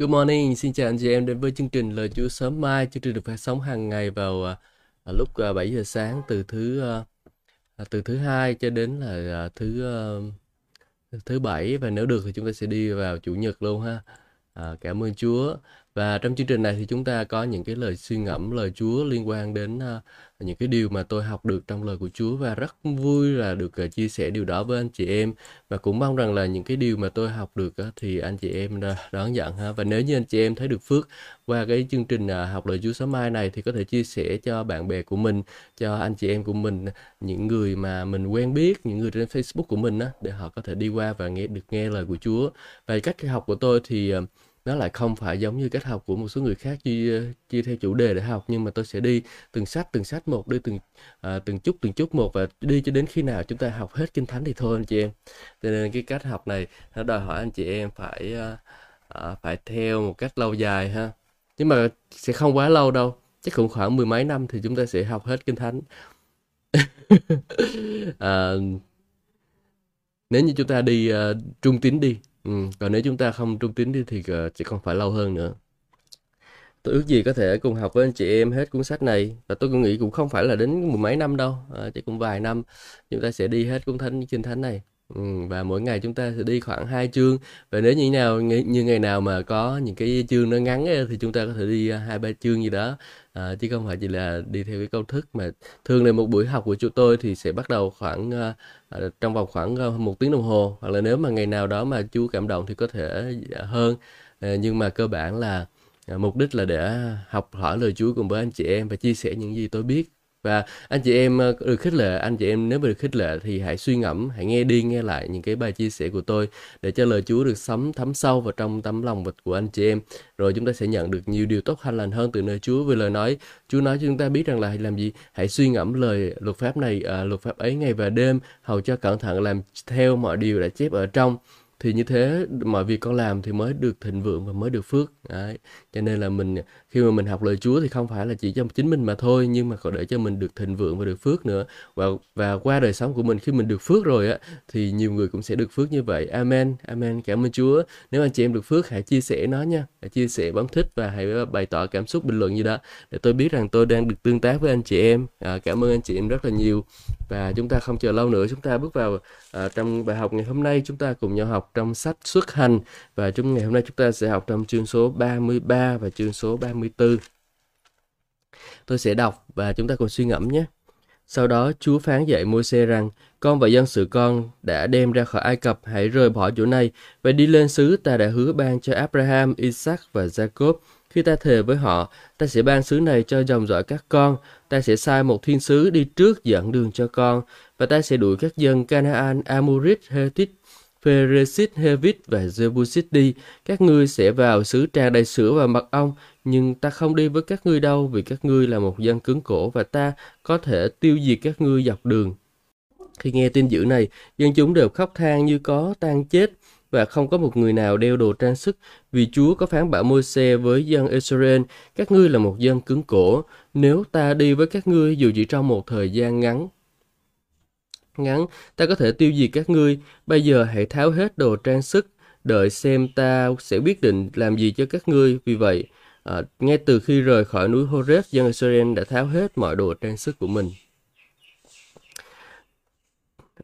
Good morning, xin chào anh chị em đến với chương trình Lời Chúa sớm mai. Chương trình được phát sóng hàng ngày vào à, à lúc à, 7 giờ sáng từ thứ à, à, từ thứ hai cho đến là à, thứ à, thứ bảy và nếu được thì chúng ta sẽ đi vào chủ nhật luôn ha. À, cảm ơn Chúa. Và trong chương trình này thì chúng ta có những cái lời suy ngẫm lời Chúa liên quan đến uh, những cái điều mà tôi học được trong lời của Chúa. Và rất vui là được uh, chia sẻ điều đó với anh chị em. Và cũng mong rằng là những cái điều mà tôi học được uh, thì anh chị em đón nhận ha. Và nếu như anh chị em thấy được phước qua cái chương trình uh, học lời Chúa sáng mai này thì có thể chia sẻ cho bạn bè của mình cho anh chị em của mình những người mà mình quen biết những người trên Facebook của mình á để họ có thể đi qua và nghe được nghe lời của Chúa. Và cách học của tôi thì uh, nó lại không phải giống như cách học của một số người khác chia ờ, chia theo chủ đề để học nhưng mà tôi sẽ đi từng sách từng sách một đi từng à, từng chút từng chút một và đi cho đến khi nào chúng ta học hết kinh thánh thì thôi anh chị em. Cho nên cái cách học này nó đòi hỏi anh chị em phải à, phải theo một cách lâu dài ha. Nhưng mà sẽ không quá lâu đâu chắc cũng khoảng mười mấy năm thì chúng ta sẽ học hết kinh thánh. À, nếu như chúng ta đi uh, trung tín đi Ừ, còn nếu chúng ta không trung tín đi thì ờ, chỉ còn phải lâu hơn nữa. Tôi ước gì có thể cùng học với anh chị em hết cuốn sách này và tôi cũng nghĩ cũng không phải là đến mười mấy năm đâu, ờ, à, chỉ cũng vài năm chúng ta sẽ đi hết cuốn thánh kinh thánh này. Ừ, và mỗi ngày chúng ta sẽ đi khoảng hai chương. Và nếu như nào như ngày nào mà có những cái chương nó ngắn ấy, thì chúng ta có thể đi à, hai ba chương gì đó. À, chứ không phải chỉ là đi theo cái công thức mà thường là một buổi học của chúng tôi thì sẽ bắt đầu khoảng à, à trong vòng khoảng à, một tiếng đồng hồ. Hoặc là nếu mà ngày nào đó mà chú cảm động thì có thể hơn. À, nhưng mà cơ bản là à, mục đích là để học hỏi lời Chúa cùng với anh chị em và chia sẻ những gì tôi biết và anh chị em ờ, được khích lệ anh chị em nếu mà được khích lệ thì hãy suy ngẫm hãy nghe đi nghe lại những cái bài chia sẻ của tôi để cho lời Chúa được sắm thấm sâu vào trong tấm lòng vật của anh chị em. Rồi chúng ta sẽ nhận được nhiều điều tốt lành hơn từ nơi Chúa. Vì lời nói Chúa nói cho chúng ta biết rằng là hãy làm gì hãy suy ngẫm lời luật pháp này à, luật pháp ấy ngày và đêm hầu cho cẩn thận làm theo mọi điều đã chép ở trong. Thì như thế mọi việc con làm thì mới được thịnh vượng và mới được phước. Đấy. cho nên là mình khi mà mình học lời Chúa thì không phải là chỉ cho chính mình mà thôi nhưng mà còn để cho mình được thịnh vượng và được phước nữa. Và và qua đời sống của mình khi mình được phước rồi á thì nhiều người cũng sẽ được phước như vậy. Amen amen. Cảm ơn Chúa. Nếu anh chị em được phước hãy chia sẻ nó nha. Hãy chia sẻ bấm thích và hãy bày tỏ cảm xúc bình luận gì đó để tôi biết rằng tôi đang được tương tác với anh chị em. À, cảm ơn anh chị em rất là nhiều. Và chúng ta không chờ lâu nữa chúng ta bước vào à, trong bài học ngày hôm nay. Chúng ta cùng nhau học trong sách xuất hành. Và trong ngày hôm nay chúng ta sẽ học trong chương số 33 và chương số 34 tôi sẽ đọc và chúng ta cùng suy ngẫm nhé. Sau đó Chúa phán dạy Môi-se rằng con và dân sự con đã đem ra khỏi Ai Cập hãy rời bỏ chỗ này và đi lên xứ ta đã hứa ban cho Abraham, Isaac và Jacob. Khi ta thề với họ, ta sẽ ban xứ này cho dòng dõi các con, ta sẽ sai một thiên sứ đi trước dẫn đường cho con, và ta sẽ đuổi các dân Canaan, Amorit, Hethit, Pheresit, Hevit và Jebusit đi. Các ngươi sẽ vào xứ tràn đầy sữa và mật ong, nhưng ta không đi với các ngươi đâu, vì các ngươi là một dân cứng cổ và ta có thể tiêu diệt các ngươi dọc đường. Khi nghe tin dữ này, dân chúng đều khóc than như có tan chết và không có một người nào đeo đồ trang sức vì Chúa có phán bảo Môi-se với dân Israel các ngươi là một dân cứng cổ nếu ta đi với các ngươi dù chỉ trong một thời gian ngắn ngắn ta có thể tiêu diệt các ngươi bây giờ hãy tháo hết đồ trang sức đợi xem ta sẽ quyết định làm gì cho các ngươi vì vậy à, ngay từ khi rời khỏi núi Horeb dân Israel đã tháo hết mọi đồ trang sức của mình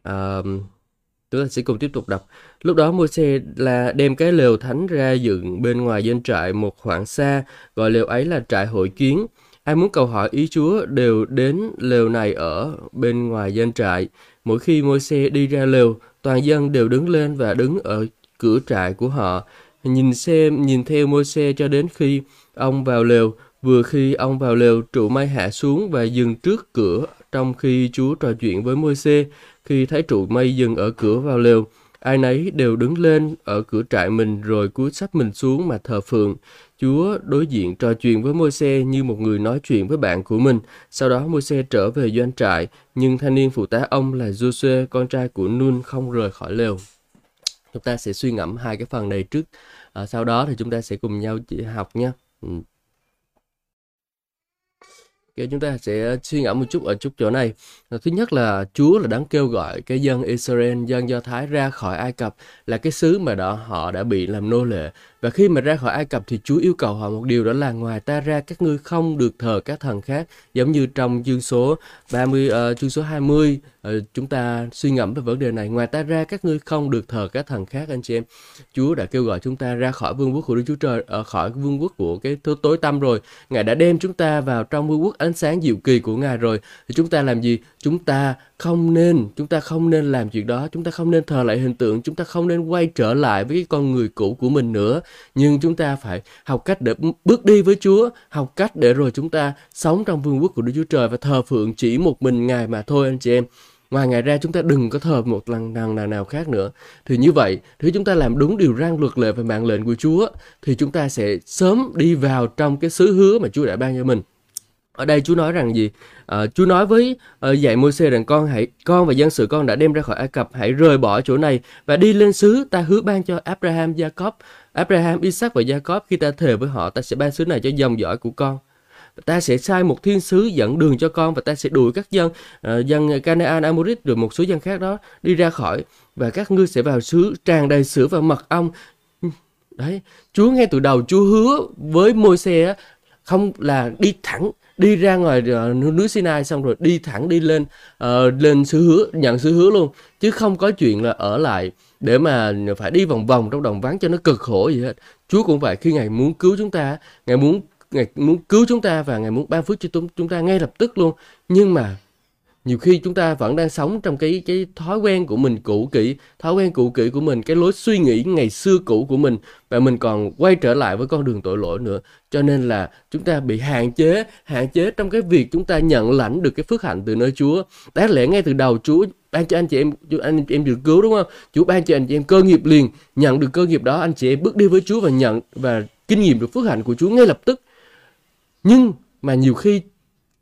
à, Chúng ta sẽ cùng tiếp tục đọc. Lúc đó Môi-se là đem cái lều thánh ra dựng bên ngoài dân trại một khoảng xa, gọi lều ấy là trại hội kiến. Ai muốn cầu hỏi ý Chúa đều đến lều này ở bên ngoài dân trại. Mỗi khi Môi-se đi ra lều, toàn dân đều đứng lên và đứng ở cửa trại của họ, nhìn xem nhìn theo Môi-se cho đến khi ông vào lều. Vừa khi ông vào lều, trụ mai hạ xuống và dừng trước cửa trong khi Chúa trò chuyện với môi xê. Khi thấy trụ mây dừng ở cửa vào lều, ai nấy đều đứng lên ở cửa trại mình rồi cúi sắp mình xuống mà thờ phượng. Chúa đối diện trò chuyện với Môi-se như một người nói chuyện với bạn của mình. Sau đó Môi-se trở về doanh trại, nhưng thanh niên phụ tá ông là Joshua, con trai của Nun không rời khỏi lều. Chúng ta sẽ suy ngẫm hai cái phần này trước. À, sau đó thì chúng ta sẽ cùng nhau học nhé. Ừ. Okay, chúng ta sẽ suy ngẫm một chút ở chút chỗ này. Ờ, thứ nhất là Chúa là đáng kêu gọi cái dân Israel, dân Do Thái ra khỏi Ai Cập là cái xứ mà đó họ đã bị làm nô lệ và khi mà ra khỏi Ai Cập thì Chúa yêu cầu họ một điều đó là ngoài ta ra các ngươi không được thờ các thần khác giống như trong chương số 30 uh, ờ, chương số 20 uh, ờ, chúng ta suy ngẫm về vấn đề này. Ngoài ta ra các ngươi không được thờ các thần khác anh chị em. Chúa đã kêu gọi chúng ta ra khỏi vương quốc của Đức Chúa Trời ở uh, khỏi vương quốc của cái thứ tối tăm rồi. Ngài đã đem chúng ta vào trong vương quốc ánh sáng diệu kỳ của Ngài rồi. Thì chúng ta làm gì? Chúng ta không nên chúng ta không nên làm chuyện đó. Chúng ta không nên thờ lại hình tượng. Chúng ta không nên quay trở lại với cái con người cũ của mình nữa nhưng chúng ta phải học cách để bước đi với Chúa học cách để rồi chúng ta sống trong vương quốc của Đức Chúa Trời và thờ phượng chỉ một mình Ngài mà thôi anh chị em. Ngoài ngài ra chúng ta đừng có thờ một lần nào nào nào khác nữa. Thì như vậy nếu chúng ta làm đúng điều răn luật lệ và mạng lệnh của Chúa thì chúng ta sẽ sớm đi vào trong cái xứ hứa mà Chúa đã ban cho mình. Ở đây Chúa nói rằng gì? À, Chúa nói với à, dạy Môi-se rằng con hãy con và dân sự con đã đem ra khỏi Ai Cập hãy rời bỏ chỗ này và đi lên xứ ta hứa ban cho Abraham, Jacob, Abraham, Isaac và Jacob khi ta thề với họ ta sẽ ban xứ này cho dòng dõi của con. Ta sẽ sai một thiên sứ dẫn đường cho con và ta sẽ đuổi các dân uh, dân Canaan, Amorit rồi một số dân khác đó đi ra khỏi và các ngươi sẽ vào xứ tràn đầy sữa và mật ong. Đấy, Chúa ngay từ đầu Chúa hứa với Môi-se không là đi thẳng đi ra ngoài uh, núi Sinai xong rồi đi thẳng đi lên uh, lên xứ hứa nhận xứ hứa luôn chứ không có chuyện là ở lại để mà phải đi vòng vòng trong đồng vắng cho nó cực khổ gì hết. Chúa cũng vậy, khi ngài muốn cứu chúng ta, ngài muốn ngài muốn cứu chúng ta và ngài muốn ban phước cho chúng ta ngay lập tức luôn. Nhưng mà nhiều khi chúng ta vẫn đang sống trong cái cái thói quen của mình cũ kỹ, thói quen cũ kỹ của mình, cái lối suy nghĩ ngày xưa cũ của mình và mình còn quay trở lại với con đường tội lỗi nữa. Cho nên là chúng ta bị hạn chế hạn chế trong cái việc chúng ta nhận lãnh được cái phước hạnh từ nơi Chúa. Đáng lẽ ngay từ đầu Chúa ban cho anh chị em anh chị em được cứu đúng không Chúa ban cho anh chị em cơ nghiệp liền nhận được cơ nghiệp đó anh chị em bước đi với Chúa và nhận và kinh nghiệm được phước hạnh của Chúa ngay lập tức nhưng mà nhiều khi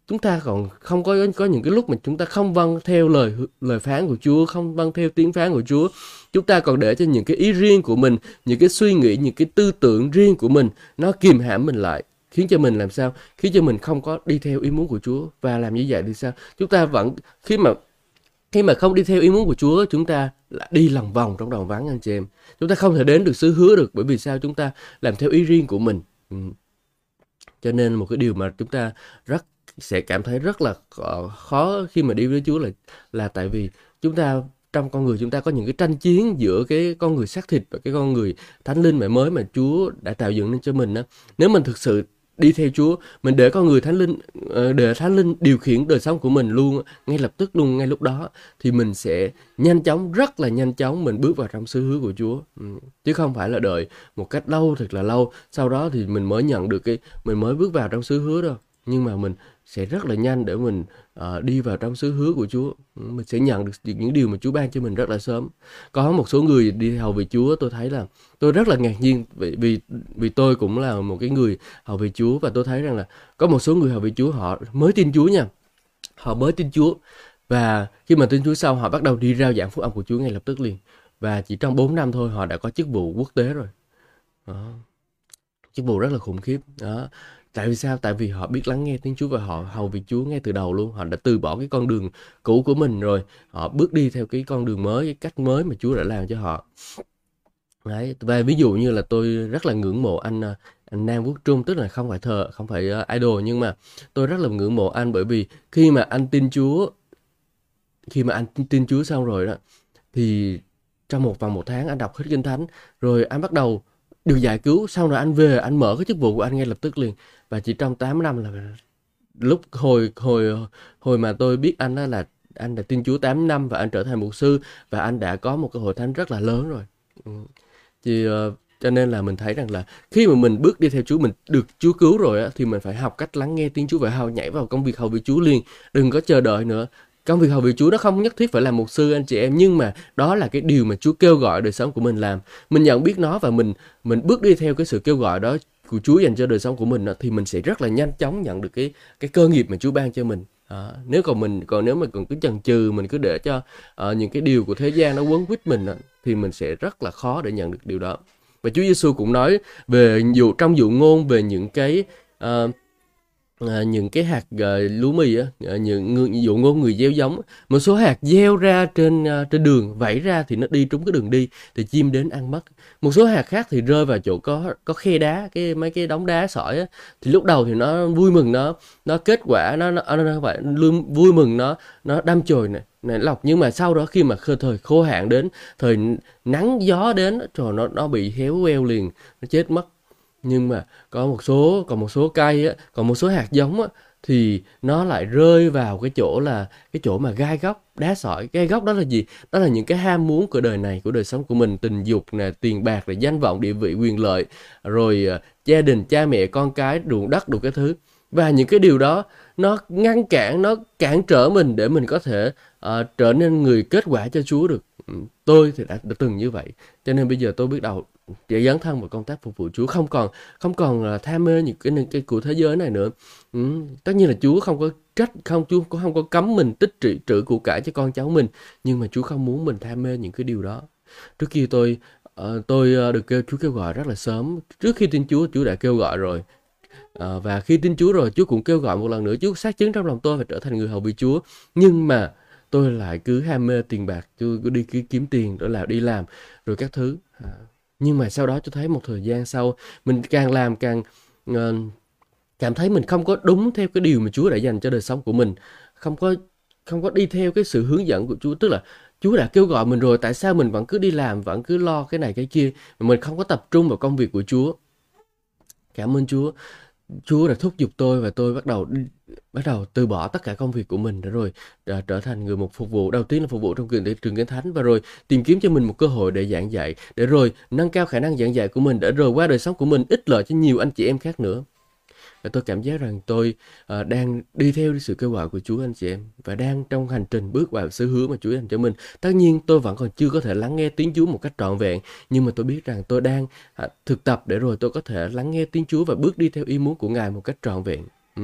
chúng ta còn không có có những cái lúc mà chúng ta không vâng theo lời lời phán của Chúa, không vâng theo tiếng phán của Chúa. Chúng ta còn để cho những cái ý riêng của mình, những cái suy nghĩ, những cái tư tưởng riêng của mình nó kìm hãm mình lại, khiến cho mình làm sao? Khiến cho mình không có đi theo ý muốn của Chúa và làm như vậy thì sao? Chúng ta vẫn khi mà khi mà không đi theo ý muốn của Chúa, chúng ta lại đi lòng vòng trong đồng vắng anh chị em. Chúng ta không thể đến được xứ hứa được bởi vì sao? Chúng ta làm theo ý riêng của mình. Ừ. Cho nên một cái điều mà chúng ta rất sẽ cảm thấy rất là khó khi mà đi với Chúa là là tại vì chúng ta trong con người chúng ta có những cái tranh chiến giữa cái con người xác thịt và cái con người thánh linh mà mới mà Chúa đã tạo dựng nên cho mình đó Nếu mình thực sự đi theo Chúa, mình để con người thánh linh ờ, để thánh linh điều khiển đời sống của mình luôn ngay lập tức luôn ngay lúc đó thì mình sẽ nhanh chóng rất là nhanh chóng mình bước vào trong sứ hứa của Chúa. Ừ, chứ không phải là đợi một cách lâu thật là lâu, sau đó thì mình mới nhận được cái mình mới bước vào trong sứ hứa đâu. Nhưng mà mình sẽ rất là nhanh để mình uh, đi vào trong sứ hứa của Chúa. Ừ, mình sẽ nhận được những điều mà Chúa ban cho mình rất là sớm. Có một số người đi hầu về Chúa tôi thấy là tôi rất là ngạc nhiên vì vì vì tôi cũng là một cái người hầu về Chúa và tôi thấy rằng là có một số người hầu về Chúa họ mới tin Chúa nha. Họ mới tin Chúa và khi mà tin Chúa xong họ bắt đầu đi rao giảng phúc âm của Chúa ngay lập tức liền. Và chỉ trong 4 năm thôi họ đã có chức vụ quốc tế rồi. Đó. Chức vụ rất là khủng khiếp. Đó tại vì sao? Tại vì họ biết lắng nghe tiếng chúa và họ hầu việc chúa ngay từ đầu luôn. Họ đã từ bỏ cái con đường cũ của mình rồi. Họ bước đi theo cái con đường mới cái cách mới mà chúa đã làm cho họ. Đấy và ví dụ như là tôi rất là ngưỡng mộ anh à, anh Nam Quốc Trung. Tức là không phải thờ không phải uh, idol nhưng mà tôi rất là ngưỡng mộ anh. Bởi vì khi mà anh tin Chúa khi mà anh tin Chúa xong rồi đó thì trong một vòng một tháng anh đọc hết kinh thánh rồi anh bắt đầu được giải cứu sau rồi anh về anh mở cái chức vụ của anh ngay lập tức liền và chỉ trong 8 năm là lúc hồi hồi hồi mà tôi biết anh đó là anh đã tin Chúa 8 năm và anh trở thành mục sư và anh đã có một cái hội thánh rất là lớn rồi. Ừ. Thì uh, cho nên là mình thấy rằng là khi mà mình bước đi theo Chúa mình được Chúa cứu rồi á thì mình phải học cách lắng nghe tiếng Chúa và hào nhảy vào công việc hầu việc Chúa liền, đừng có chờ đợi nữa. Công việc hầu việc Chúa nó không nhất thiết phải là mục sư anh chị em nhưng mà đó là cái điều mà Chúa kêu gọi đời sống của mình làm. Mình nhận biết nó và mình mình bước đi theo cái sự kêu gọi đó của Chúa dành cho đời sống của mình thì mình sẽ rất là nhanh chóng nhận được cái cái cơ nghiệp mà Chúa ban cho mình. À, nếu còn mình còn nếu mà còn cứ chần chừ mình cứ để cho uh, những cái điều của thế gian nó quấn quýt mình thì mình sẽ rất là khó để nhận được điều đó. Và Chúa Giêsu cũng nói về dụ trong dụ ngôn về những cái uh, à, những cái hạt à, lúa mì á à, những dụ ngôn người gieo giống một số hạt gieo ra trên à, trên đường vẫy ra thì nó đi trúng cái đường đi thì chim đến ăn mất. Một số hạt khác thì rơi vào chỗ có có khe đá cái mấy cái đống đá sỏi á thì lúc đầu thì nó vui mừng nó nó kết quả nó nó, à, nó, nó phải vui mừng nó nó đâm chồi này này lọc. Nhưng mà sau đó khi mà thời khô hạn đến thời nắng gió đến rồi nó nó bị héo queo liền nó chết mất nhưng mà có một số còn một số cây á còn một số hạt giống á thì nó lại rơi vào cái chỗ là cái chỗ mà gai góc đá sỏi. Gai góc đó là gì? Đó là những cái ham muốn của đời này của đời sống của mình tình dục nè tiền bạc là danh vọng địa vị quyền lợi rồi uh, gia đình cha mẹ con cái ruộng đất đủ cái thứ. Và những cái điều đó nó ngăn cản nó cản trở mình để mình có thể uh, trở nên người kết quả cho Chúa được. Tôi thì đã, đã từng như vậy. Cho nên bây giờ tôi biết đầu để dấn thân vào công tác phục vụ Chúa. Không còn không còn tham mê những cái cái của thế giới này nữa. Ừ, tất nhiên là Chúa không có trách không Chúa cũng không có cấm mình tích trữ trữ của cải cho con cháu mình nhưng mà Chúa không muốn mình tham mê những cái điều đó. Trước kia tôi uh, tôi uh, được kêu Chúa kêu gọi rất là sớm. Trước khi tin Chúa Chúa đã kêu gọi rồi. Uh, và khi tin Chúa rồi Chúa cũng kêu gọi một lần nữa. Chúa xác chứng trong lòng tôi phải trở thành người hầu vị Chúa. Nhưng mà tôi lại cứ ham mê tiền bạc tôi cứ đi kiếm tiền rồi là đi làm rồi các thứ. Uh, nhưng mà sau đó tôi thấy một thời gian sau mình càng làm càng uh, cảm thấy mình không có đúng theo cái điều mà Chúa đã dành cho đời sống của mình không có không có đi theo cái sự hướng dẫn của Chúa. Tức là Chúa đã kêu gọi mình rồi tại sao mình vẫn cứ đi làm vẫn cứ lo cái này cái kia mà mình không có tập trung vào công việc của Chúa? Cảm ơn Chúa. Chúa đã thúc giục tôi và tôi bắt đầu bắt đầu từ bỏ tất cả công việc của mình đã rồi đã trở thành người một phục vụ đầu tiên là phục vụ trong trường trường kinh thánh và rồi tìm kiếm cho mình một cơ hội để giảng dạy để rồi nâng cao khả năng giảng dạy của mình để rồi qua đời sống của mình ích lợi cho nhiều anh chị em khác nữa và tôi cảm giác rằng tôi uh, đang đi theo sự kêu gọi của Chúa anh chị em và đang trong hành trình bước vào sứ hứa mà Chúa dành cho mình. Tất nhiên tôi vẫn còn chưa có thể lắng nghe tiếng Chúa một cách trọn vẹn, nhưng mà tôi biết rằng tôi đang uh, thực tập để rồi tôi có thể lắng nghe tiếng Chúa và bước đi theo ý muốn của Ngài một cách trọn vẹn. Ừ.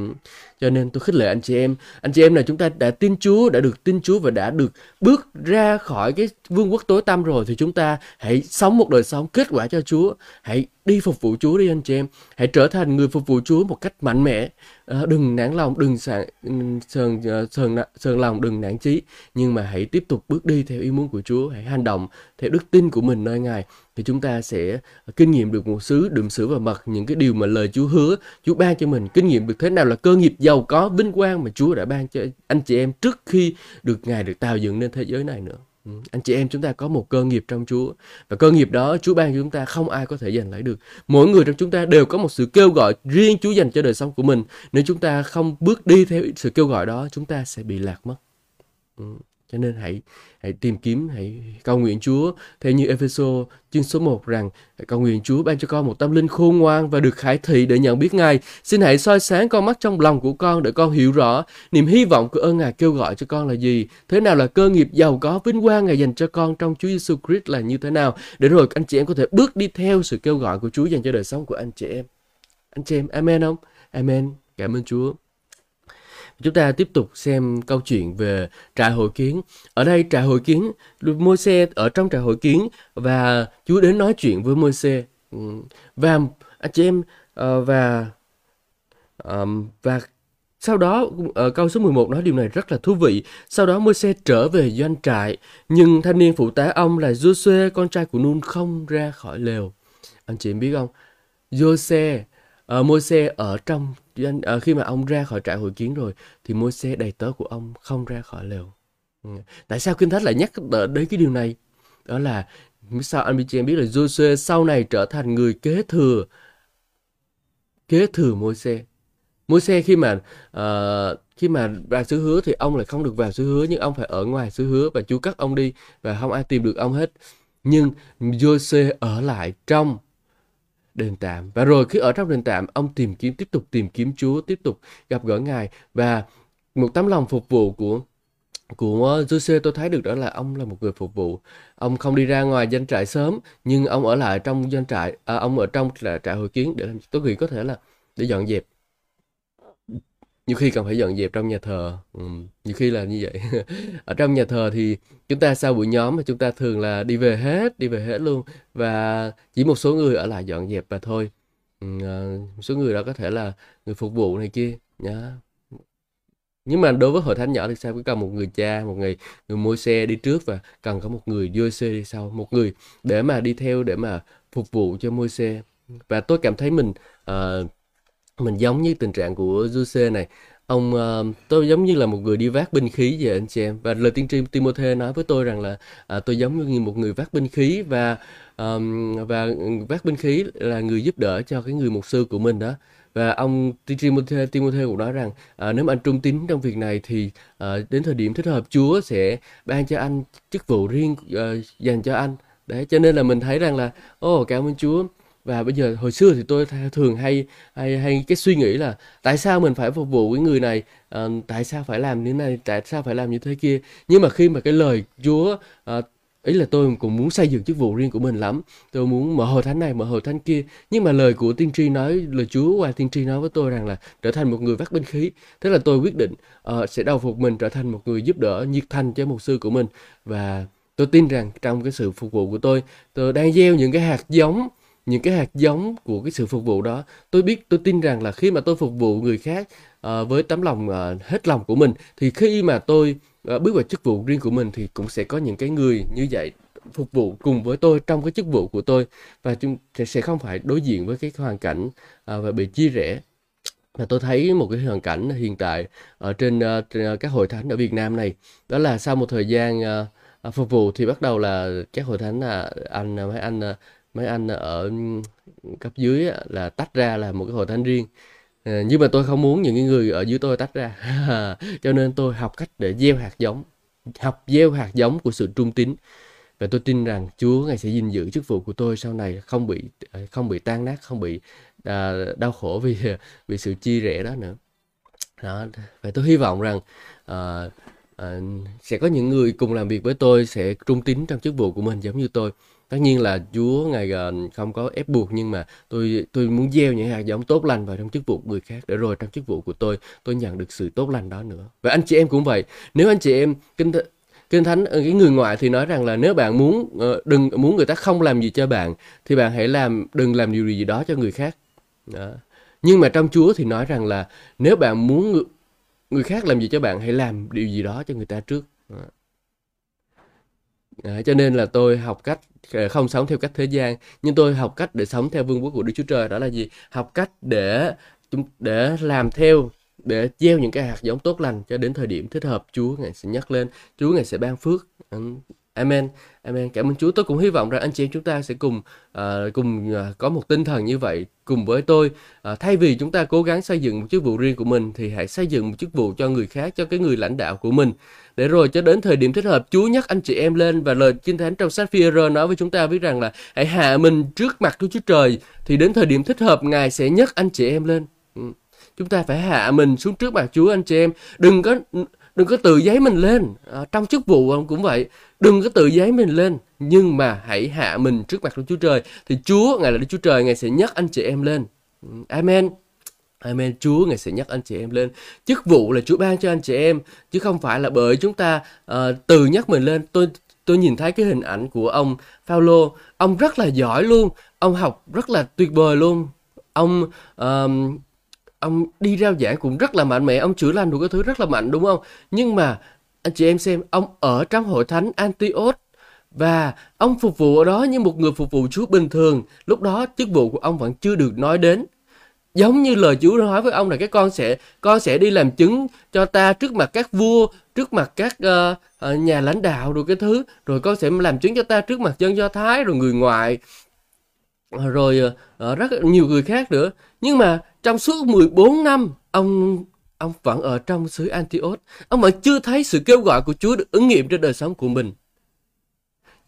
Cho nên tôi khích lệ anh chị em, anh chị em là chúng ta đã tin Chúa, đã được tin Chúa và đã được bước ra khỏi cái vương quốc tối tăm rồi thì chúng ta hãy sống một đời sống kết quả cho Chúa, hãy đi phục vụ Chúa đi anh chị em, hãy trở thành người phục vụ Chúa một cách mạnh mẽ, à, đừng nản lòng, đừng sạn ừ, sờn ờ, sờn sờn lòng, đừng nản chí, nhưng mà hãy tiếp tục bước đi theo ý muốn của Chúa, hãy hành động theo đức tin của mình nơi Ngài thì chúng ta sẽ ờ, kinh nghiệm được một xứ đượm sữa và mật những cái điều mà lời Chúa hứa, Chúa ban cho mình kinh nghiệm được thế nào là cơ nghiệp giàu có vinh quang mà Chúa đã ban cho anh chị em trước khi được Ngài được tạo dựng nên thế giới này nữa. Ừ, anh chị em chúng ta có một cơ nghiệp trong Chúa và cơ nghiệp đó Chúa ban cho chúng ta không ai có thể giành lấy được. Mỗi người trong chúng ta đều có một sự kêu gọi riêng Chúa dành cho đời sống của mình. Nếu chúng ta không bước đi theo sự kêu gọi đó, chúng ta sẽ bị lạc mất. Ừ, cho nên hãy hãy tìm kiếm hãy cầu nguyện Chúa theo như Epheso chương số 1 rằng hãy cầu nguyện Chúa ban cho con một tâm linh khôn ngoan và được khải thị để nhận biết Ngài. Xin hãy soi sáng con mắt trong lòng của con để con hiểu rõ niềm hy vọng của ơn Ngài kêu gọi cho con là gì, thế nào là cơ nghiệp giàu có vinh quang Ngài dành cho con trong Chúa Giêsu Christ là như thế nào để rồi anh chị em có thể bước đi theo sự kêu gọi của Chúa dành cho đời sống của anh chị em. Anh chị em, amen không? Amen. Cảm ơn Chúa. Chúng ta tiếp tục xem câu chuyện về trại hội kiến. Ở đây trại hội kiến, Môi-se ở trong trại hội kiến và Chúa đến nói chuyện với Môi-se ừ, và anh chị em ờ, và và sau đó ở câu số 11 nói điều này rất là thú vị. Sau đó Môi-se trở về doanh trại, nhưng thanh niên phụ tá ông là Joshua con trai của Nun không ra khỏi lều. Anh chị em biết không? Joshua uh, Môi-se ở trong uh, khi mà ông ra khỏi trại hội kiến rồi thì môi xe đầy tớ của ông không ra khỏi lều. Ừ. tại sao kinh thánh lại nhắc đến cái điều này? Đó là sao anh chị em biết là Joshua sau này trở thành người kế thừa kế thừa môi xe môi xe khi mà uh, khi mà vào xứ hứa thì ông lại không được vào xứ hứa nhưng ông phải ở ngoài xứ hứa và Chúa cắt ông đi và không ai tìm được ông hết. Nhưng Joshua ở lại trong đền tạm. Và rồi khi ở trong đền tạm ông tìm kiếm tiếp tục tìm kiếm Chúa tiếp tục gặp gỡ ngài. Và một tấm lòng phục vụ của của Jose tôi thấy được đó là ông là một người phục vụ. Ông không đi ra ngoài doanh trại sớm nhưng ông ở lại trong doanh trại à, ông ở trong là trại hội kiến để làm tôi nghĩ có thể là để dọn dẹp nhiều khi cần phải dọn dẹp trong nhà thờ ừ, nhiều khi là như vậy ở trong nhà thờ thì chúng ta sau buổi nhóm mà chúng ta thường là đi về hết đi về hết luôn và chỉ một số người ở lại dọn dẹp và thôi ừ, ờ, một số người đó có thể là người phục vụ này kia Nhá. Nhưng mà đối với hội thánh nhỏ thì sao? Cứ cần một người cha, một người người mua xe đi trước và cần có một người đưa xe đi sau, một người để mà đi theo để mà phục vụ cho mua xe. Và tôi cảm thấy mình uh, mình giống như tình trạng của Giuse này. Ông uh, tôi giống như là một người đi vác binh khí về anh chị em. Và lời tiên tri Timothy nói với tôi rằng là uh, tôi giống như một người vác binh khí và um, và vác binh khí là người giúp đỡ cho cái người mục sư của mình đó. Và ông Timothy, Timothy cũng nói rằng à, nếu mà anh trung tín trong việc này thì à, đến thời điểm thích hợp Chúa sẽ ban cho anh chức vụ riêng à, dành cho anh. Đấy cho nên là mình thấy rằng là ô oh, cảm ơn Chúa và bây giờ hồi xưa thì tôi thường hay hay hay cái suy nghĩ là tại sao mình phải phục vụ cái người này? Uh, tại sao phải làm như này? Tại sao phải làm như thế kia? Nhưng mà khi mà cái lời Chúa uh, ý là tôi cũng muốn xây dựng chức vụ riêng của mình lắm. Tôi muốn mở hội thánh này mở hội thánh kia. Nhưng mà lời của tiên tri nói lời chúa qua tiên tri nói với tôi rằng là trở thành một người vác binh khí. Thế là tôi quyết định uh, sẽ đầu phục mình trở thành một người giúp đỡ nhiệt thành cho mục sư của mình. Và tôi tin rằng trong cái sự phục vụ của tôi tôi đang gieo những cái hạt giống những cái hạt giống của cái sự phục vụ đó. Tôi biết tôi tin rằng là khi mà tôi phục vụ người khác uh, với tấm lòng uh, hết lòng của mình thì khi mà tôi uh, bước vào chức vụ riêng của mình thì cũng sẽ có những cái người như vậy phục vụ cùng với tôi trong cái chức vụ của tôi. Và chúng sẽ không phải đối diện với cái hoàn cảnh uh, và bị chia rẽ. Và tôi thấy một cái hoàn cảnh hiện tại ở trên, uh, trên các hội thánh ở Việt Nam này đó là sau một thời gian uh, phục vụ thì bắt đầu là các hội thánh là anh à, mấy anh à, mấy anh ở ừ, cấp dưới là tách ra là một cái hội thánh riêng. Ờ, nhưng mà tôi không muốn những người ở dưới tôi tách ra. Cho nên tôi học cách để gieo hạt giống học gieo hạt giống của sự trung tín. Và tôi tin rằng Chúa ngài sẽ gìn giữ chức vụ của tôi sau này không bị ờ, không bị tan nát không bị à, đau khổ vì vì sự chia rẽ đó nữa. Đó và tôi hy vọng rằng à, à, sẽ có những người cùng làm việc với tôi sẽ trung tín trong chức vụ của mình giống như tôi tất nhiên là Chúa ngài à, không có ép buộc nhưng mà tôi tôi muốn gieo những hạt giống tốt lành vào trong chức vụ người khác. Để rồi trong chức vụ của tôi tôi nhận được sự tốt lành đó nữa. Và anh chị em cũng vậy. Nếu anh chị em kinh th- kinh thánh ờ, cái người ngoại thì nói rằng là nếu bạn muốn ờ, đừng muốn người ta không làm gì cho bạn thì bạn hãy làm đừng làm điều gì đó cho người khác. Đó. nhưng mà trong Chúa thì nói rằng là nếu bạn muốn người, người khác làm gì cho bạn hãy làm điều gì đó cho người ta trước. Đó. À, cho nên là tôi học cách ờ, không sống theo cách thế gian nhưng tôi học cách để sống theo vương quốc của Đức Chúa Trời. Đó là gì? Học cách để để làm theo để gieo những cái hạt giống tốt lành cho đến thời điểm thích hợp Chúa ngài sẽ nhắc lên Chúa ngài sẽ ban phước. Amen. Amen cảm ơn Chúa tôi cũng hy vọng rằng anh chị em chúng ta sẽ cùng uh, cùng uh, có một tinh thần như vậy cùng với tôi uh, thay vì chúng ta cố gắng xây dựng một chức vụ riêng của mình thì hãy xây dựng một chức vụ cho người khác cho cái người lãnh đạo của mình để rồi cho đến thời điểm thích hợp Chúa nhắc anh chị em lên và lời Kinh Thánh trong sách phi nói với chúng ta biết rằng là hãy hạ mình trước mặt Đức Chúa Trời thì đến thời điểm thích hợp Ngài sẽ nhắc anh chị em lên. Ừ. Chúng ta phải hạ mình xuống trước mặt Chúa anh chị em. Đừng có đừng có tự giấy mình lên à, trong chức vụ cũng vậy đừng có tự giấy mình lên nhưng mà hãy hạ mình trước mặt Đức Chúa Trời thì Chúa ngài là Đức Chúa Trời ngài sẽ nhắc anh chị em lên ừ, Amen Amen. Chúa ngài sẽ nhắc anh chị em lên. Chức vụ là Chúa ban cho anh chị em chứ không phải là bởi chúng ta ờ, uh, từ nhắc mình lên. Tôi tôi nhìn thấy cái hình ảnh của ông Phaolô, ông rất là giỏi luôn, ông học rất là tuyệt vời luôn. Ông uh, ông đi rao giảng cũng rất là mạnh mẽ, ông chữa lành đủ cái thứ rất là mạnh đúng không? Nhưng mà anh chị em xem, ông ở trong hội thánh Antioch và ông phục vụ ở đó như một người phục vụ Chúa bình thường. Lúc đó chức vụ của ông vẫn chưa được nói đến. Giống như lời Chúa nói với ông là cái con sẽ con sẽ đi làm chứng cho ta trước mặt các vua trước mặt các uh, nhà lãnh đạo rồi cái thứ. Rồi con sẽ làm chứng cho ta trước mặt dân do thái rồi người ngoại. Rồi uh, rất nhiều người khác nữa. Nhưng mà trong suốt 14 năm ông ông vẫn ở trong xứ Antioch ông vẫn chưa thấy sự kêu gọi của Chúa được ứng nghiệm trên đời sống của mình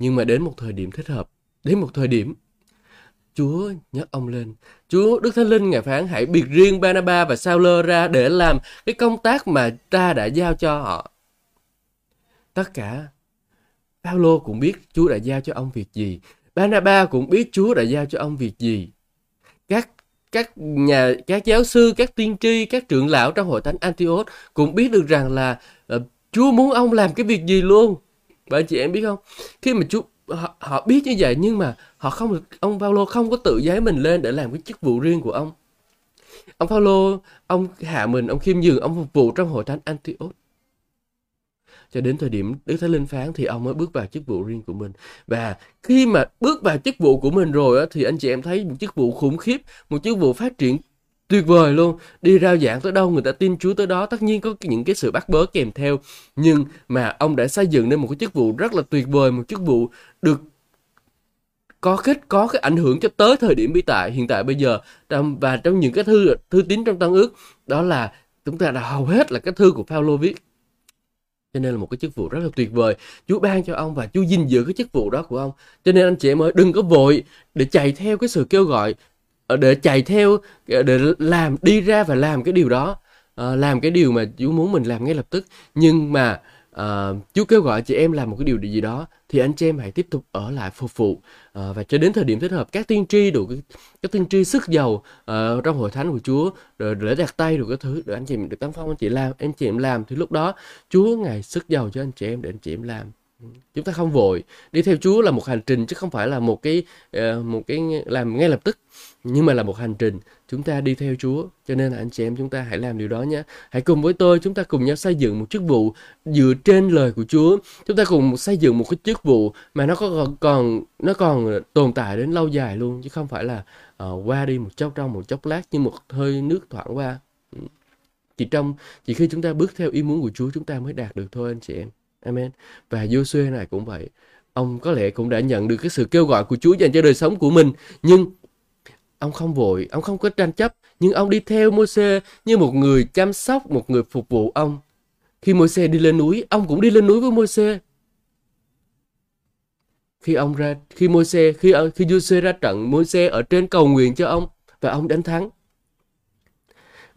nhưng mà đến một thời điểm thích hợp, đến một thời điểm, Chúa nhắc ông lên. Chúa, Đức Thánh Linh, ngài phán, hãy biệt riêng Banaba và Sauler ra để làm cái công tác mà ta đã giao cho họ. Tất cả, Paulo cũng biết Chúa đã giao cho ông việc gì. Barnabas cũng biết Chúa đã giao cho ông việc gì. Các nhà các giáo sư, các tiên tri, các trưởng lão trong hội thánh Antioch cũng biết được rằng là uh, Chúa muốn ông làm cái việc gì luôn. và chị em biết không? Khi mà Chúa họ, họ biết như vậy nhưng mà họ không được ông Paulo không có tự giấy mình lên để làm cái chức vụ riêng của ông ông Phaolô ông hạ mình ông khiêm nhường ông phục vụ trong hội thánh Antioch cho đến thời điểm Đức Thánh Linh phán thì ông mới bước vào chức vụ riêng của mình. Và khi mà bước vào chức vụ của mình rồi á, thì anh chị em thấy một chức vụ khủng khiếp một chức vụ phát triển tuyệt vời luôn. Đi rao giảng tới đâu người ta tin Chúa tới đó. Tất nhiên có những cái sự bắt bớ kèm theo. Nhưng mà ông đã xây dựng nên một cái chức vụ rất là tuyệt vời một chức vụ được có kết có cái ảnh hưởng cho tới thời điểm hiện tại hiện tại bây giờ. Trong và trong những cái thư thư tín trong tân ước đó là chúng ta đã hầu hết là cái thư của Phaolô viết cho nên là một cái chức vụ rất là tuyệt vời. Chúa ban cho ông và Chúa gìn giữ cái chức vụ đó của ông. Cho nên anh chị em ơi, đừng có vội để chạy theo cái sự kêu gọi ờ, để chạy theo ờ, để làm, đi ra và làm cái điều đó. Ờ, làm cái điều mà Chúa muốn mình làm ngay lập tức. Nhưng mà Ờ, uh, Chúa kêu gọi chị em làm một cái điều gì đó thì anh chị em hãy tiếp tục ở lại phục vụ. Uh, và cho đến thời điểm thích hợp các tiên tri đủ các tiên tri sức giàu uh, trong hội thánh của Chúa rồi lễ đặt tay rồi cái thứ để anh chị em được tấn phong anh chị làm anh chị em làm. Thì lúc đó Chúa ngài sức giàu cho anh chị em để anh chị em làm. Ừ, chúng ta không vội. Đi theo Chúa là một hành trình chứ không phải là một cái uh, một cái làm ngay lập tức nhưng mà là một hành trình chúng ta đi theo Chúa cho nên là anh chị em chúng ta hãy làm điều đó nhé hãy cùng với tôi chúng ta cùng nhau xây dựng một chức vụ dựa trên lời của Chúa chúng ta cùng xây dựng một cái chức vụ mà nó có còn, còn nó còn tồn tại đến lâu dài luôn chứ không phải là uh, qua đi một chốc trong một chốc lát như một hơi nước thoảng qua ừ. chỉ trong chỉ khi chúng ta bước theo ý muốn của Chúa chúng ta mới đạt được thôi anh chị em Amen. Và Joshua này cũng vậy. Ông có lẽ cũng đã nhận được cái sự kêu gọi của Chúa dành cho đời sống của mình. Nhưng ông không vội, ông không có tranh chấp. Nhưng ông đi theo Môi-se như một người chăm sóc, một người phục vụ ông. Khi Môi-se đi lên núi, ông cũng đi lên núi với Môi-se. Khi ông ra, khi Môi-se, khi ờ, khi Giuse ra trận, Môi-se ở trên cầu nguyện cho ông và ông đánh thắng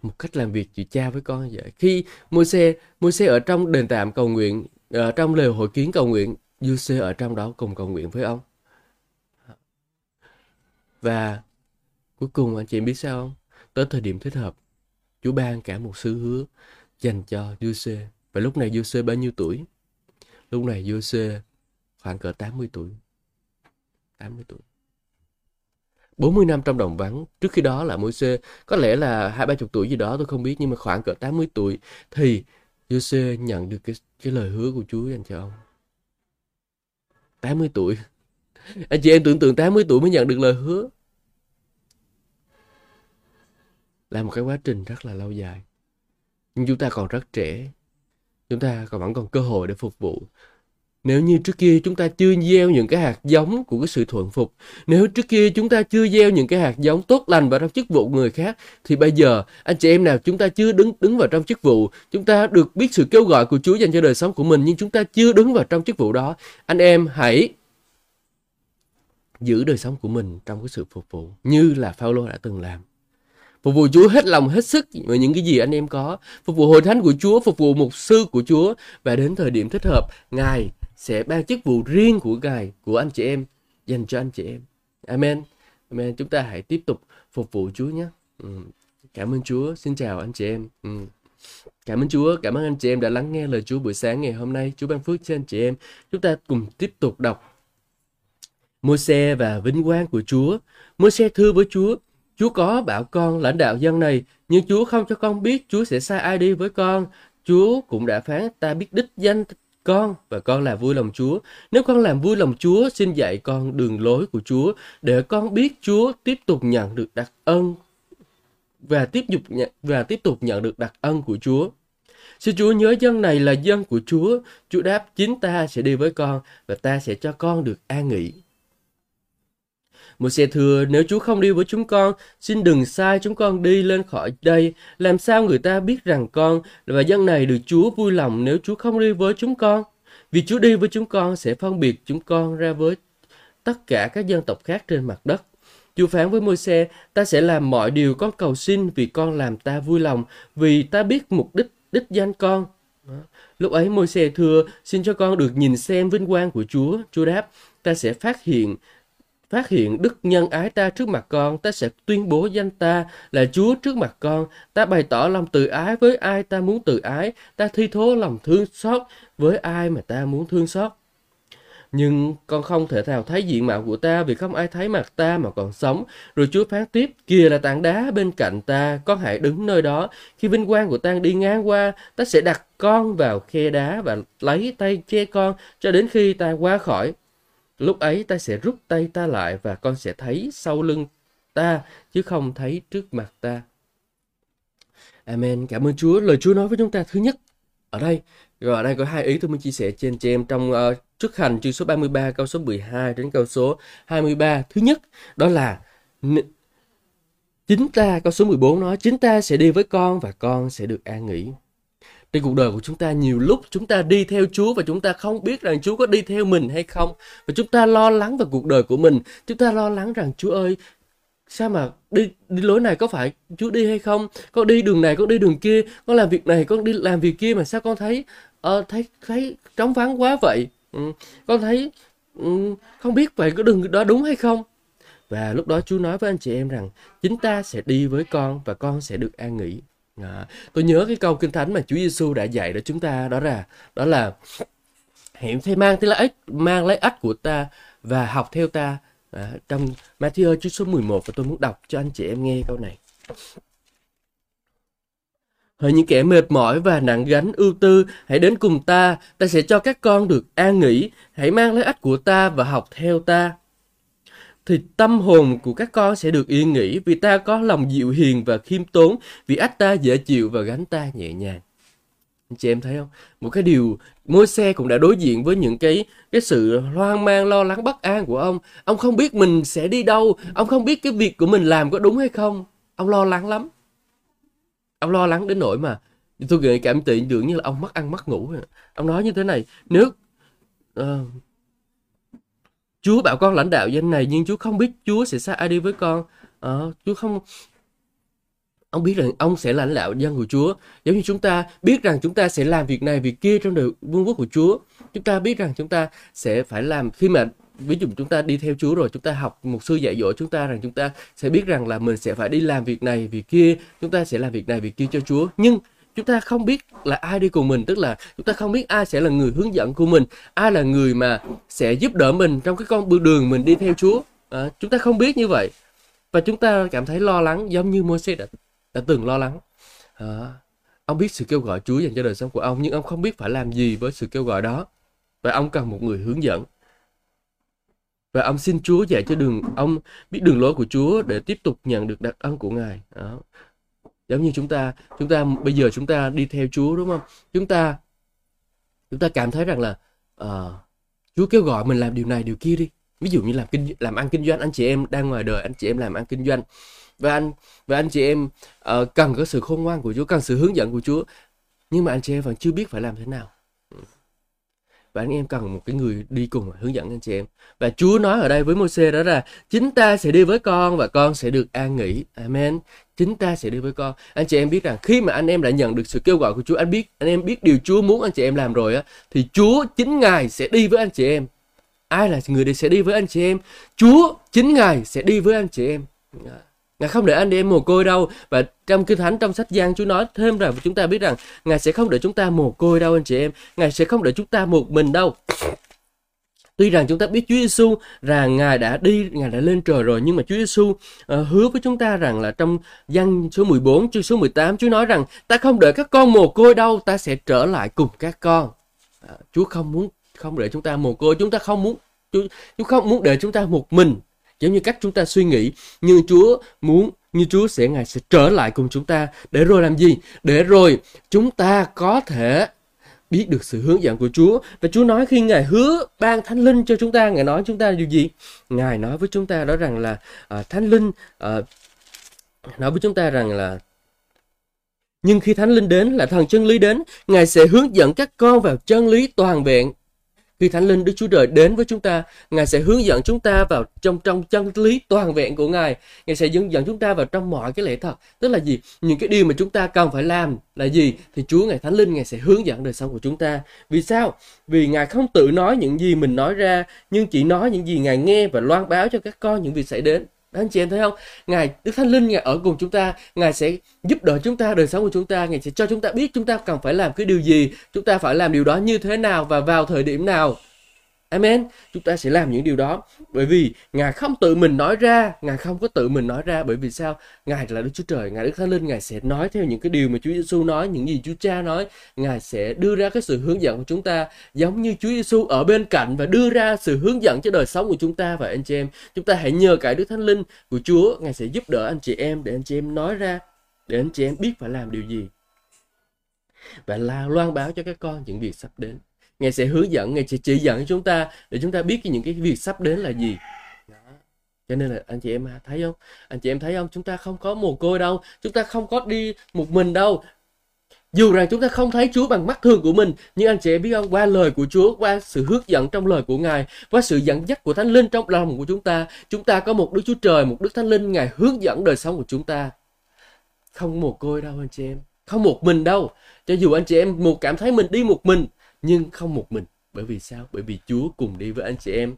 một cách làm việc giữa cha với con vậy khi Môi-se, Môi-se ở trong đền tạm cầu nguyện ở trong lều hội kiến cầu nguyện Giuse ở trong đó cùng cầu nguyện với ông và cuối cùng anh chị biết sao không? Tới thời điểm thích hợp Chúa ban cả một sứ hứa dành cho giê và lúc này giê bao nhiêu tuổi? Lúc này giê khoảng cỡ 80 tuổi. 80 tuổi. 40 năm trong đồng vắng. Trước khi đó là môi xe có lẽ là hai, ba chục tuổi gì đó, tôi không biết. Nhưng mà khoảng cỡ 80 tuổi thì Giuse nhận được cái cái lời hứa của Chúa dành cho ông. 80 tuổi. Anh chị em tưởng tượng 80 tuổi mới nhận được lời hứa. Là một cái quá trình rất là lâu dài. Nhưng chúng ta còn rất trẻ. Chúng ta còn vẫn còn cơ hội để phục vụ. Nếu như trước kia chúng ta chưa gieo những cái hạt giống của cái sự thuận phục, nếu trước kia chúng ta chưa gieo những cái hạt giống tốt lành vào trong chức vụ người khác, thì bây giờ anh chị em nào chúng ta chưa đứng đứng vào trong chức vụ, chúng ta được biết sự kêu gọi của Chúa dành cho đời sống của mình nhưng chúng ta chưa đứng vào trong chức vụ đó, anh em hãy giữ đời sống của mình trong cái sự phục vụ như là Phaolô đã từng làm phục vụ Chúa hết lòng hết sức với những cái gì anh em có phục vụ hội thánh của Chúa phục vụ mục sư của Chúa và đến thời điểm thích hợp ngài sẽ ban chức vụ riêng của Ngài, của anh chị em, dành cho anh chị em. Amen. Amen. Chúng ta hãy tiếp tục phục vụ Chúa nhé. Ừ. Cảm ơn Chúa. Xin chào anh chị em. Ừ. Cảm ơn Chúa, cảm ơn anh chị em đã lắng nghe lời Chúa buổi sáng ngày hôm nay. Chúa ban phước cho anh chị em. Chúng ta cùng tiếp tục đọc Môi-se và vinh quang của Chúa. Môi-se thưa với Chúa, Chúa có bảo con lãnh đạo dân này, nhưng Chúa không cho con biết Chúa sẽ sai ai đi với con. Chúa cũng đã phán ta biết đích danh con và con làm vui lòng Chúa. Nếu con làm vui lòng Chúa, xin dạy con đường lối của Chúa để con biết Chúa tiếp tục nhận được đặc ân và tiếp tục nhận, và tiếp tục nhận được đặc ân của Chúa. Xin Chúa nhớ dân này là dân của Chúa. Chúa đáp chính ta sẽ đi với con và ta sẽ cho con được an nghỉ. Một xe thưa, nếu Chúa không đi với chúng con, xin đừng sai chúng con đi lên khỏi đây. Làm sao người ta biết rằng con và dân này được Chúa vui lòng nếu Chúa không đi với chúng con? Vì Chúa đi với chúng con sẽ phân biệt chúng con ra với tất cả các dân tộc khác trên mặt đất. Chúa phán với môi xe, ta sẽ làm mọi điều con cầu xin vì con làm ta vui lòng, vì ta biết mục đích đích danh con. Lúc ấy môi xe thưa, xin cho con được nhìn xem vinh quang của Chúa. Chúa đáp, ta sẽ phát hiện phát hiện đức nhân ái ta trước mặt con, ta sẽ tuyên bố danh ta là Chúa trước mặt con. Ta bày tỏ lòng từ ái với ai ta muốn từ ái, ta thi thố lòng thương xót với ai mà ta muốn thương xót. Nhưng con không thể nào thấy diện mạo của ta vì không ai thấy mặt ta mà còn sống. Rồi Chúa phán tiếp, kìa là tảng đá bên cạnh ta, con hãy đứng nơi đó. Khi vinh quang của ta đi ngang qua, ta sẽ đặt con vào khe đá và lấy tay che con cho đến khi ta qua khỏi. Lúc ấy ta sẽ rút tay ta lại và con sẽ thấy sau lưng ta chứ không thấy trước mặt ta. Amen. Cảm ơn Chúa. Lời Chúa nói với chúng ta thứ nhất ở đây. Rồi ở đây có hai ý tôi muốn chia sẻ trên cho em trong uh, trước hành chương số 33 câu số 12 đến câu số 23. Thứ nhất đó là chính ta câu số 14 nói chính ta sẽ đi với con và con sẽ được an nghỉ. Trên cuộc đời của chúng ta nhiều lúc chúng ta đi theo Chúa và chúng ta không biết rằng Chúa có đi theo mình hay không. Và chúng ta lo lắng về cuộc đời của mình. Chúng ta lo lắng rằng Chúa ơi, sao mà đi đi lối này có phải Chúa đi hay không? Con đi đường này, con đi đường kia, con làm việc này, con đi làm việc kia mà sao con thấy uh, thấy thấy trống vắng quá vậy? Ừ, con thấy um, không biết vậy có đường đó đúng hay không? Và lúc đó Chúa nói với anh chị em rằng chính ta sẽ đi với con và con sẽ được an nghỉ. À, tôi nhớ cái câu kinh thánh mà Chúa Giêsu đã dạy cho chúng ta đó là đó là hãy thay mang lấy ích mang lấy ách của ta và học theo ta à, trong Matthew chương số 11 và tôi muốn đọc cho anh chị em nghe câu này. Hỡi những kẻ mệt mỏi và nặng gánh ưu tư, hãy đến cùng ta, ta sẽ cho các con được an nghỉ. Hãy mang lấy ách của ta và học theo ta. Thì tâm hồn của các con sẽ được yên nghỉ vì ta có lòng dịu hiền và khiêm tốn, vì ách ta dễ chịu và gánh ta nhẹ nhàng. Anh chị em thấy không? Một cái điều môi xe cũng đã đối diện với những cái cái sự hoang mang lo lắng bất an của ông. Ông không biết mình sẽ đi đâu, ông không biết cái việc của mình làm có đúng hay không. Ông lo lắng lắm ông lo lắng đến nỗi mà tôi nghĩ cảm tưởng tưởng như là ông mất ăn mất ngủ ông nói như thế này nếu uh, ờ, Chúa bảo con lãnh đạo danh này nhưng Chúa không biết Chúa sẽ sai ai đi với con. À, Chúa không ông biết rằng ông sẽ lãnh đạo dân của Chúa. Giống như chúng ta biết rằng chúng ta sẽ làm việc này việc kia trong đời vương quốc của Chúa. Chúng ta biết rằng chúng ta sẽ phải làm khi mà ví dụ chúng ta đi theo Chúa rồi chúng ta học một sư dạy dỗ chúng ta rằng chúng ta sẽ biết rằng là mình sẽ phải đi làm việc này việc kia. Chúng ta sẽ làm việc này việc kia cho Chúa. Nhưng chúng ta không biết là ai đi cùng mình tức là chúng ta không biết ai sẽ là người hướng dẫn của mình ai là người mà sẽ giúp đỡ mình trong cái con bước đường mình đi theo Chúa. À, chúng ta không biết như vậy. Và chúng ta cảm thấy lo lắng giống như Moses đã, đã từng lo lắng. À, ông biết sự kêu gọi Chúa dành cho đời sống của ông nhưng ông không biết phải làm gì với sự kêu gọi đó. Và ông cần một người hướng dẫn. Và ông xin Chúa dạy cho đường ông biết đường lối của Chúa để tiếp tục nhận được đặc ân của Ngài. Đó. Giống như chúng ta, chúng ta bây giờ chúng ta đi theo Chúa đúng không? Chúng ta chúng ta cảm thấy rằng là uh, Chúa kêu gọi mình làm điều này điều kia đi. Ví dụ như làm kinh làm ăn kinh doanh, anh chị em đang ngoài đời, anh chị em làm ăn kinh doanh và anh và anh chị em uh, cần có sự khôn ngoan của Chúa, cần sự hướng dẫn của Chúa. Nhưng mà anh chị em vẫn chưa biết phải làm thế nào và anh em cần một cái người đi cùng hướng dẫn anh chị em. Và Chúa nói ở đây với Moses đó là, chính ta sẽ đi với con và con sẽ được an nghỉ. Amen. Chính ta sẽ đi với con. Anh chị em biết rằng khi mà anh em đã nhận được sự kêu gọi của Chúa, anh biết, anh em biết điều Chúa muốn anh chị em làm rồi á, thì Chúa chính ngài sẽ đi với anh chị em. Ai là người sẽ đi với anh chị em? Chúa chính ngài sẽ đi với anh chị em. Dạ. Ngài không để anh em mồ côi đâu. Và trong kinh thánh trong sách Giăng Chúa nói thêm rằng chúng ta biết rằng Ngài sẽ không để chúng ta mồ côi đâu anh chị em. Ngài sẽ không để chúng ta một mình đâu. Tuy rằng chúng ta biết Chúa Giêsu rằng Ngài đã đi, Ngài đã lên trời rồi nhưng mà Chúa Giêsu uh, ờ, hứa với chúng ta rằng là trong Giăng số 14 chương số 18 Chúa nói rằng ta không để các con mồ côi đâu, ta sẽ trở lại cùng các con. Uh, Chúa không muốn không để chúng ta mồ côi, chúng ta không muốn Chúa, Chúa không muốn để chúng ta một mình giống như cách chúng ta suy nghĩ nhưng Chúa muốn như Chúa sẽ ngài sẽ trở lại cùng chúng ta. Để rồi làm gì? Để rồi chúng ta có thể biết được sự hướng dẫn của Chúa. Và Chúa nói khi ngài hứa ban thánh linh cho chúng ta ngài nói chúng ta điều gì? Ngài nói với chúng ta đó rằng là à, thánh linh à, nói với chúng ta rằng là nhưng khi thánh linh đến là thần chân lý đến ngài sẽ hướng dẫn các con vào chân lý toàn vẹn khi Thánh Linh Đức Chúa Trời đến với chúng ta, Ngài sẽ hướng dẫn chúng ta vào trong trong chân lý toàn vẹn của Ngài. Ngài sẽ hướng dẫn chúng ta vào trong mọi cái lẽ thật. Tức là gì? Những cái điều mà chúng ta cần phải làm là gì? Thì Chúa Ngài Thánh Linh Ngài sẽ hướng dẫn đời sống của chúng ta. Vì sao? Vì Ngài không tự nói những gì mình nói ra, nhưng chỉ nói những gì Ngài nghe và loan báo cho các con những việc xảy đến. Đó, anh chị em thấy không? Ngài Đức Thánh Linh Ngài ở cùng chúng ta, Ngài sẽ giúp đỡ chúng ta đời sống của chúng ta, Ngài sẽ cho chúng ta biết chúng ta cần phải làm cái điều gì, chúng ta phải làm điều đó như thế nào và vào thời điểm nào. Amen. Chúng ta sẽ làm những điều đó. Bởi vì Ngài không tự mình nói ra, Ngài không có tự mình nói ra. Bởi vì sao? Ngài là Đức Chúa Trời, Ngài Đức Thánh Linh, Ngài sẽ nói theo những cái điều mà Chúa Giêsu nói, những gì Chúa Cha nói, Ngài sẽ đưa ra cái sự hướng dẫn của chúng ta giống như Chúa Giêsu ở bên cạnh và đưa ra sự hướng dẫn cho đời sống của chúng ta. Và anh chị em. Chúng ta hãy nhờ cậy Đức Thánh Linh của Chúa, Ngài sẽ giúp đỡ anh chị em để anh chị em nói ra, để anh chị em biết phải làm điều gì. Và là loan báo cho các con những việc sắp đến ngài sẽ hướng dẫn ngài sẽ chỉ dẫn chúng ta để chúng ta biết những cái việc sắp đến là gì đó. cho nên là anh chị em thấy không anh chị em thấy không chúng ta không có mồ côi đâu chúng ta không có đi một mình đâu dù rằng chúng ta không thấy Chúa bằng mắt thường của mình, nhưng anh chị em biết không, qua lời của Chúa, qua sự hướng dẫn trong lời của Ngài, qua sự dẫn dắt của Thánh Linh trong lòng của chúng ta, chúng ta có một Đức Chúa Trời, một Đức Thánh Linh, Ngài hướng dẫn đời sống của chúng ta. Không mồ côi đâu anh chị em, không một mình đâu. Cho dù anh chị em một cảm thấy mình đi một mình, nhưng không một mình. Bởi vì sao? Bởi vì chúa cùng đi với anh chị em.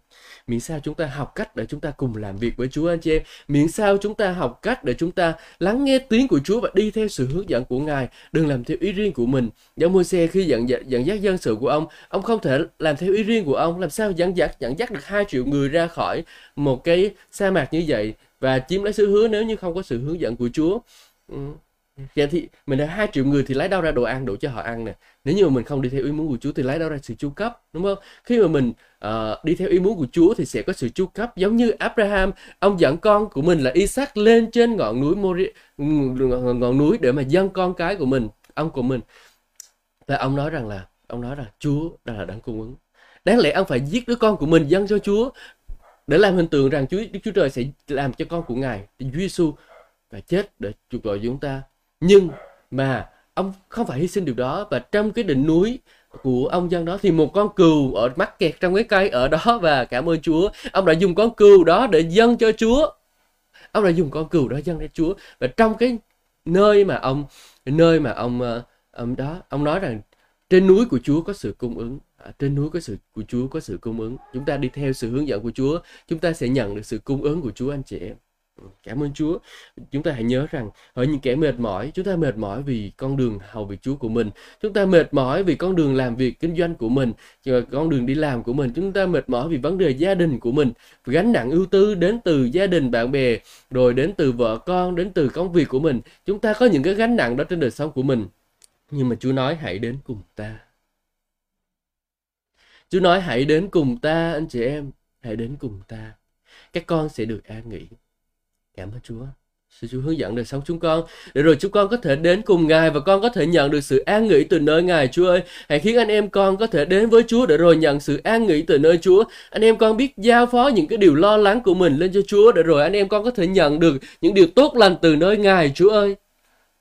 Miễn sao chúng ta học cách để chúng ta cùng làm việc với chúa anh chị em. Miễn sao chúng ta học cách để chúng ta lắng nghe tiếng của chúa và đi theo sự hướng dẫn của ngài. Đừng làm theo ý riêng của mình. Giống môi xe khi dẫn, dẫn dắt dân sự của ông ông không thể làm theo ý riêng của ông. Làm sao dẫn dắt dẫn dắt được hai triệu người ra khỏi một cái sa mạc như vậy và chiếm lấy sự hứa nếu như không có sự hướng dẫn của chúa? Ừ. Dạ Vậy thì mình đã hai triệu người thì lấy đâu ra đồ ăn đủ cho họ ăn nè. Nếu như mà mình không đi theo ý muốn của Chúa thì lấy đâu ra sự chu cấp đúng không? Khi mà mình uh, đi theo ý muốn của Chúa thì sẽ có sự chu cấp. Giống như Abraham ông dẫn con của mình là Isaac lên trên ngọn núi Mori, ngọn núi để mà dâng con cái của mình ông của mình. Và ông nói rằng là ông nói rằng Chúa đang là đấng cung ứng. Đáng lẽ ông phải giết đứa con của mình dâng cho Chúa để làm hình tượng rằng Chúa Đức Chúa Trời sẽ làm cho con của Ngài Chúa Giêsu phải chết để chuộc tội chúng ta nhưng mà ông không phải hy sinh điều đó và trong cái đỉnh núi của ông dân đó thì một con cừu ở mắc kẹt trong cái cây ở đó và cảm ơn Chúa ông đã dùng con cừu đó để dâng cho Chúa. Ông đã dùng con cừu đó dâng cho Chúa. Và trong cái nơi mà ông nơi mà ông ờ, ông đó ông nói rằng trên núi của Chúa có sự cung ứng à, trên núi có sự của Chúa có sự cung ứng. Chúng ta đi theo sự hướng dẫn của Chúa chúng ta sẽ nhận được sự cung ứng của Chúa anh chị em. Cảm ơn Chúa. Chúng ta hãy nhớ rằng ở những kẻ mệt mỏi, chúng ta mệt mỏi vì con đường hầu việc Chúa của mình. Chúng ta mệt mỏi vì con đường làm việc kinh doanh của mình, con đường đi làm của mình. Chúng ta mệt mỏi vì vấn đề gia đình của mình. Gánh nặng ưu tư đến từ gia đình, bạn bè, rồi đến từ vợ con, đến từ công việc của mình. Chúng ta có những cái gánh nặng đó trên đời sống của mình. Nhưng mà Chúa nói hãy đến cùng ta. Chúa nói hãy đến cùng ta anh chị em, hãy đến cùng ta. Các con sẽ được an nghỉ. Cảm ơn Chúa. Sư Chúa hướng dẫn đời sống chúng con để rồi chúng con có thể đến cùng Ngài và con có thể nhận được sự an nghỉ từ nơi Ngài Chúa ơi. Hãy khiến anh em con có thể đến với Chúa để rồi nhận sự an nghỉ từ nơi Chúa. Anh em con biết giao phó những cái điều lo lắng của mình lên cho Chúa để rồi anh em con có thể nhận được những điều tốt lành từ nơi Ngài Chúa ơi.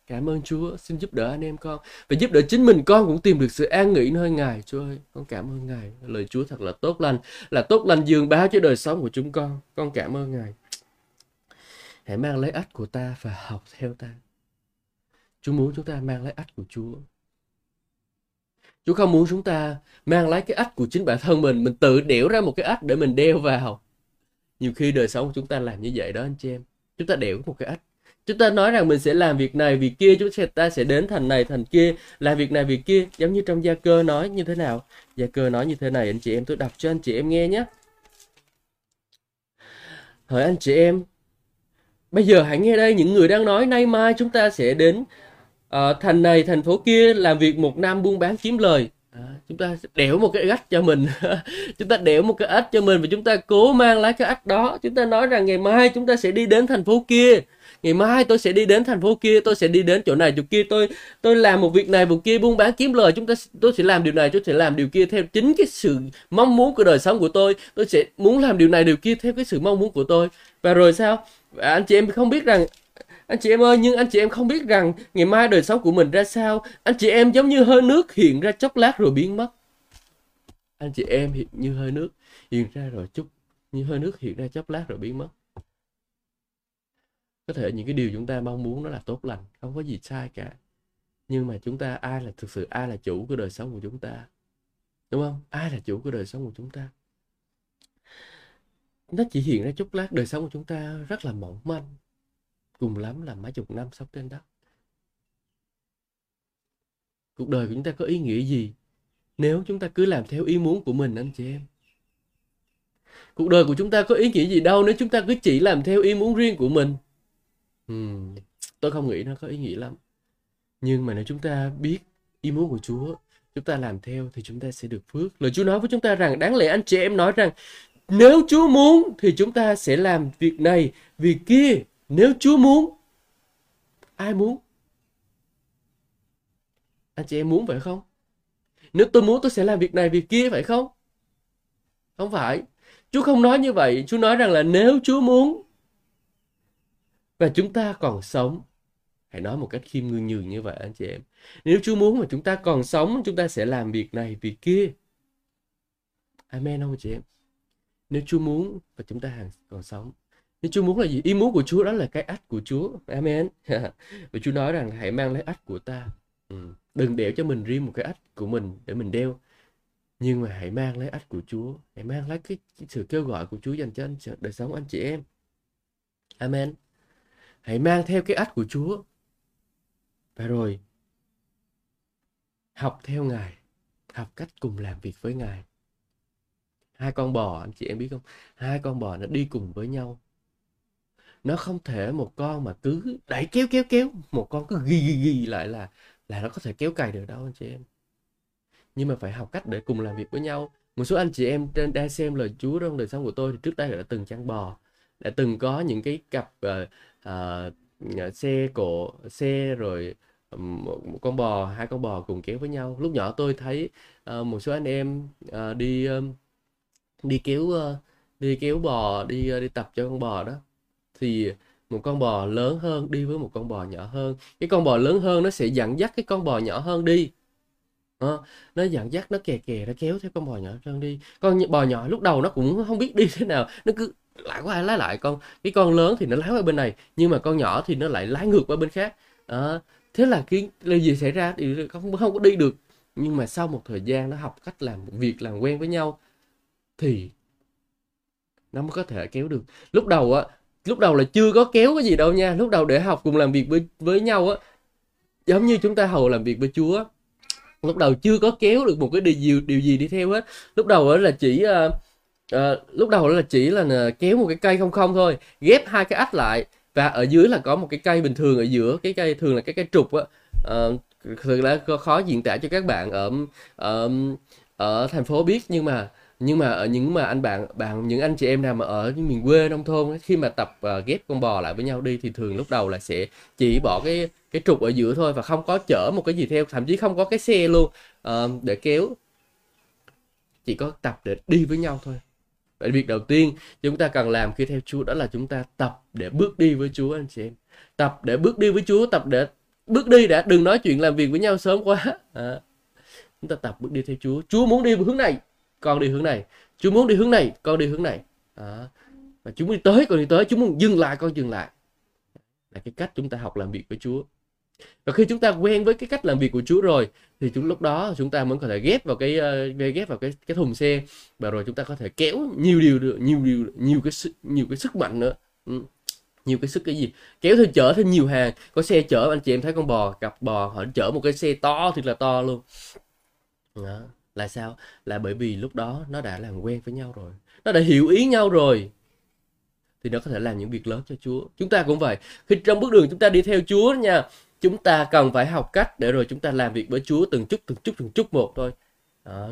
Cảm ơn Chúa, xin giúp đỡ anh em con và giúp đỡ chính mình con cũng tìm được sự an nghỉ nơi Ngài Chúa ơi. Con cảm ơn Ngài. Lời Chúa thật là tốt lành, là tốt lành dường báo cho đời sống của chúng con. Con cảm ơn Ngài. Hãy mang lấy ách của ta và học theo ta. Chúa muốn chúng ta mang lấy ách của Chúa. Chúa không muốn chúng ta mang lấy cái ách của chính bản thân mình, mình tự đẽo ra một cái ách để mình đeo vào. Nhiều khi đời sống của chúng ta làm như vậy đó anh chị em. Chúng ta đẽo một cái ách. Chúng ta nói rằng mình sẽ làm việc này, việc kia, chúng ta sẽ đến thành này, thành kia, làm việc này, việc kia. Giống như trong gia cơ nói như thế nào? Gia cơ nói như thế này, anh chị em, tôi đọc cho anh chị em nghe nhé. Hỏi anh chị em, Bây giờ hãy nghe đây những người đang nói nay mai chúng ta sẽ đến uh, thành này thành phố kia làm việc một năm buôn bán kiếm lời. À, chúng ta sẽ một cái ách cho mình. Chúng ta đẻo một cái ếch cho mình và chúng ta cố mang lá cái ếch đó. Chúng ta nói rằng ngày mai chúng ta sẽ đi đến thành phố kia. Ngày mai tôi sẽ đi đến thành phố kia tôi sẽ đi đến chỗ này chỗ kia. Tôi tôi làm một việc này một kia buôn bán kiếm lời. Chúng ta tôi sẽ làm điều này tôi sẽ làm điều kia theo chính cái sự mong muốn của đời sống của tôi. Tôi sẽ muốn làm điều này điều kia theo cái sự mong muốn của tôi. Và rồi sao? Và anh chị em không biết rằng anh chị em ơi, nhưng anh chị em không biết rằng ngày mai đời sống của mình ra sao. Anh chị em giống như hơi nước hiện ra chốc lát rồi biến mất. Anh chị em hiện như hơi nước hiện ra rồi chút như hơi nước hiện ra chốc lát rồi biến mất. Có thể những cái điều chúng ta mong muốn nó là tốt lành, không có gì sai cả. Nhưng mà chúng ta ai là thực sự, ai là chủ của đời sống của chúng ta? Đúng không? Ai là chủ của đời sống của chúng ta? Nó chỉ hiện ra chút lát đời sống của chúng ta rất là mỏng manh cùng lắm là mấy chục năm sống trên đất. Cuộc đời của chúng ta có ý nghĩa gì nếu chúng ta cứ làm theo ý muốn của mình anh chị em? Cuộc đời của chúng ta có ý nghĩa gì đâu nếu chúng ta cứ chỉ làm theo ý muốn riêng của mình? Uhm, tôi không nghĩ nó có ý nghĩa lắm. Nhưng mà nếu chúng ta biết ý muốn của Chúa chúng ta làm theo thì chúng ta sẽ được phước. Lời Chúa nói với chúng ta rằng đáng lẽ anh chị em nói rằng nếu Chúa muốn thì chúng ta sẽ làm việc này việc kia, nếu Chúa muốn, ai muốn? Anh chị em muốn vậy không? Nếu tôi muốn tôi sẽ làm việc này, việc kia phải không? Không phải. Chúa không nói như vậy. Chúa nói rằng là nếu Chúa muốn và chúng ta còn sống, hãy nói một cách khiêm nhường nhường như vậy, anh chị em. Nếu Chúa muốn mà chúng ta còn sống, chúng ta sẽ làm việc này, việc kia. Amen không chị em? Nếu Chúa muốn và chúng ta còn sống. Nếu Chúa muốn là gì? Ý muốn của Chúa đó là cái ách của Chúa. Amen. Và Chúa nói rằng hãy mang lấy ách của ta. Ừ. đừng đeo cho mình riêng một cái ách của mình để mình đeo. Nhưng mà hãy mang lấy ách của Chúa. Hãy mang lấy cái, cái sự kêu gọi của Chúa dành cho anh, đời sống anh chị em. Amen. Hãy mang theo cái ách của Chúa. Và rồi học theo Ngài. Học cách cùng làm việc với Ngài hai con bò anh chị em biết không? Hai con bò nó đi cùng với nhau. Nó không thể một con mà cứ đẩy kéo kéo kéo một con cứ ghi ghi ghi lại là là nó có thể kéo cày được đâu anh chị em. Nhưng mà phải học cách để cùng làm việc với nhau. Một số anh chị em trên đang xem lời Chúa trong đời sống của tôi thì trước đây đã từng chăn bò đã từng có những cái cặp uh, uh, xe cổ xe rồi một, một con bò hai con bò cùng kéo với nhau. Lúc nhỏ tôi thấy uh, một số anh em uh, đi uh, đi kéo ờ, đi kéo bò đi ờ, đi tập cho con bò đó. Thì một con bò lớn hơn đi với một con bò nhỏ hơn. Cái con bò lớn hơn nó sẽ dẫn dắt cái con bò nhỏ hơn đi. À, nó dẫn dắt nó kè kè nó kéo theo con bò nhỏ hơn đi. Con bò nhỏ lúc đầu nó cũng không biết đi thế nào. Nó cứ lại qua lái lại con. Cái con lớn thì nó lái qua bên này nhưng mà con nhỏ thì nó lại lái ngược qua bên khác. À, thế là cái là gì xảy ra? Thì không không có đi được. Nhưng mà sau một thời gian nó học cách làm việc làm quen với nhau thì nó mới có thể kéo được. Lúc đầu á lúc đầu là chưa có kéo cái gì đâu nha. Lúc đầu để học cùng làm việc với với nhau á giống như chúng ta hầu làm việc với Chúa lúc đầu chưa có kéo được một cái điều gì điều gì đi theo hết. Lúc đầu là chỉ uh, uh, lúc đầu là chỉ là kéo một cái cây không không thôi ghép hai cái ách lại và ở dưới là có một cái cây bình thường ở giữa cái cây thường là cái cây trục á. Uh, thực là khó diễn tả cho các bạn ở ở, ở thành phố biết nhưng mà nhưng mà ở những mà anh bạn bạn những anh chị em nào mà ở miền quê nông thôn khi mà tập uh, ghép con bò lại với nhau đi thì thường lúc đầu là sẽ chỉ bỏ cái cái trục ở giữa thôi và không có chở một cái gì theo thậm chí không có cái xe luôn uh, để kéo chỉ có tập để đi với nhau thôi Vậy việc đầu tiên chúng ta cần làm khi theo Chúa đó là chúng ta tập để bước đi với Chúa anh chị em. Tập để bước đi với Chúa, tập để bước đi đã đừng nói chuyện làm việc với nhau sớm quá. À, chúng ta tập bước đi theo Chúa. Chúa muốn đi hướng này, con đi hướng này. Chúa muốn đi hướng này, con đi hướng này. À, và chúng đi tới, con đi tới. Chúng muốn dừng lại, con dừng lại. Là cái cách chúng ta học làm việc với Chúa. Và khi chúng ta quen với cái cách làm việc của Chúa rồi thì chúng lúc đó chúng ta mới có thể ghép vào cái uh, ghép vào cái cái thùng xe và rồi chúng ta có thể kéo nhiều điều được nhiều điều nhiều cái nhiều cái sức mạnh nữa. Ừ. nhiều cái sức cái gì kéo thêm chở thêm nhiều hàng có xe chở anh chị em thấy con bò cặp bò họ chở một cái xe to thì là to luôn đó là sao là bởi vì lúc đó nó đã làm quen với nhau rồi nó đã hiểu ý nhau rồi thì nó có thể làm những việc lớn cho Chúa. Chúng ta cũng vậy. Khi trong bước đường chúng ta đi theo Chúa nha, chúng ta cần phải học cách để rồi chúng ta làm việc với Chúa từng chút từng chút từng chút một thôi đó.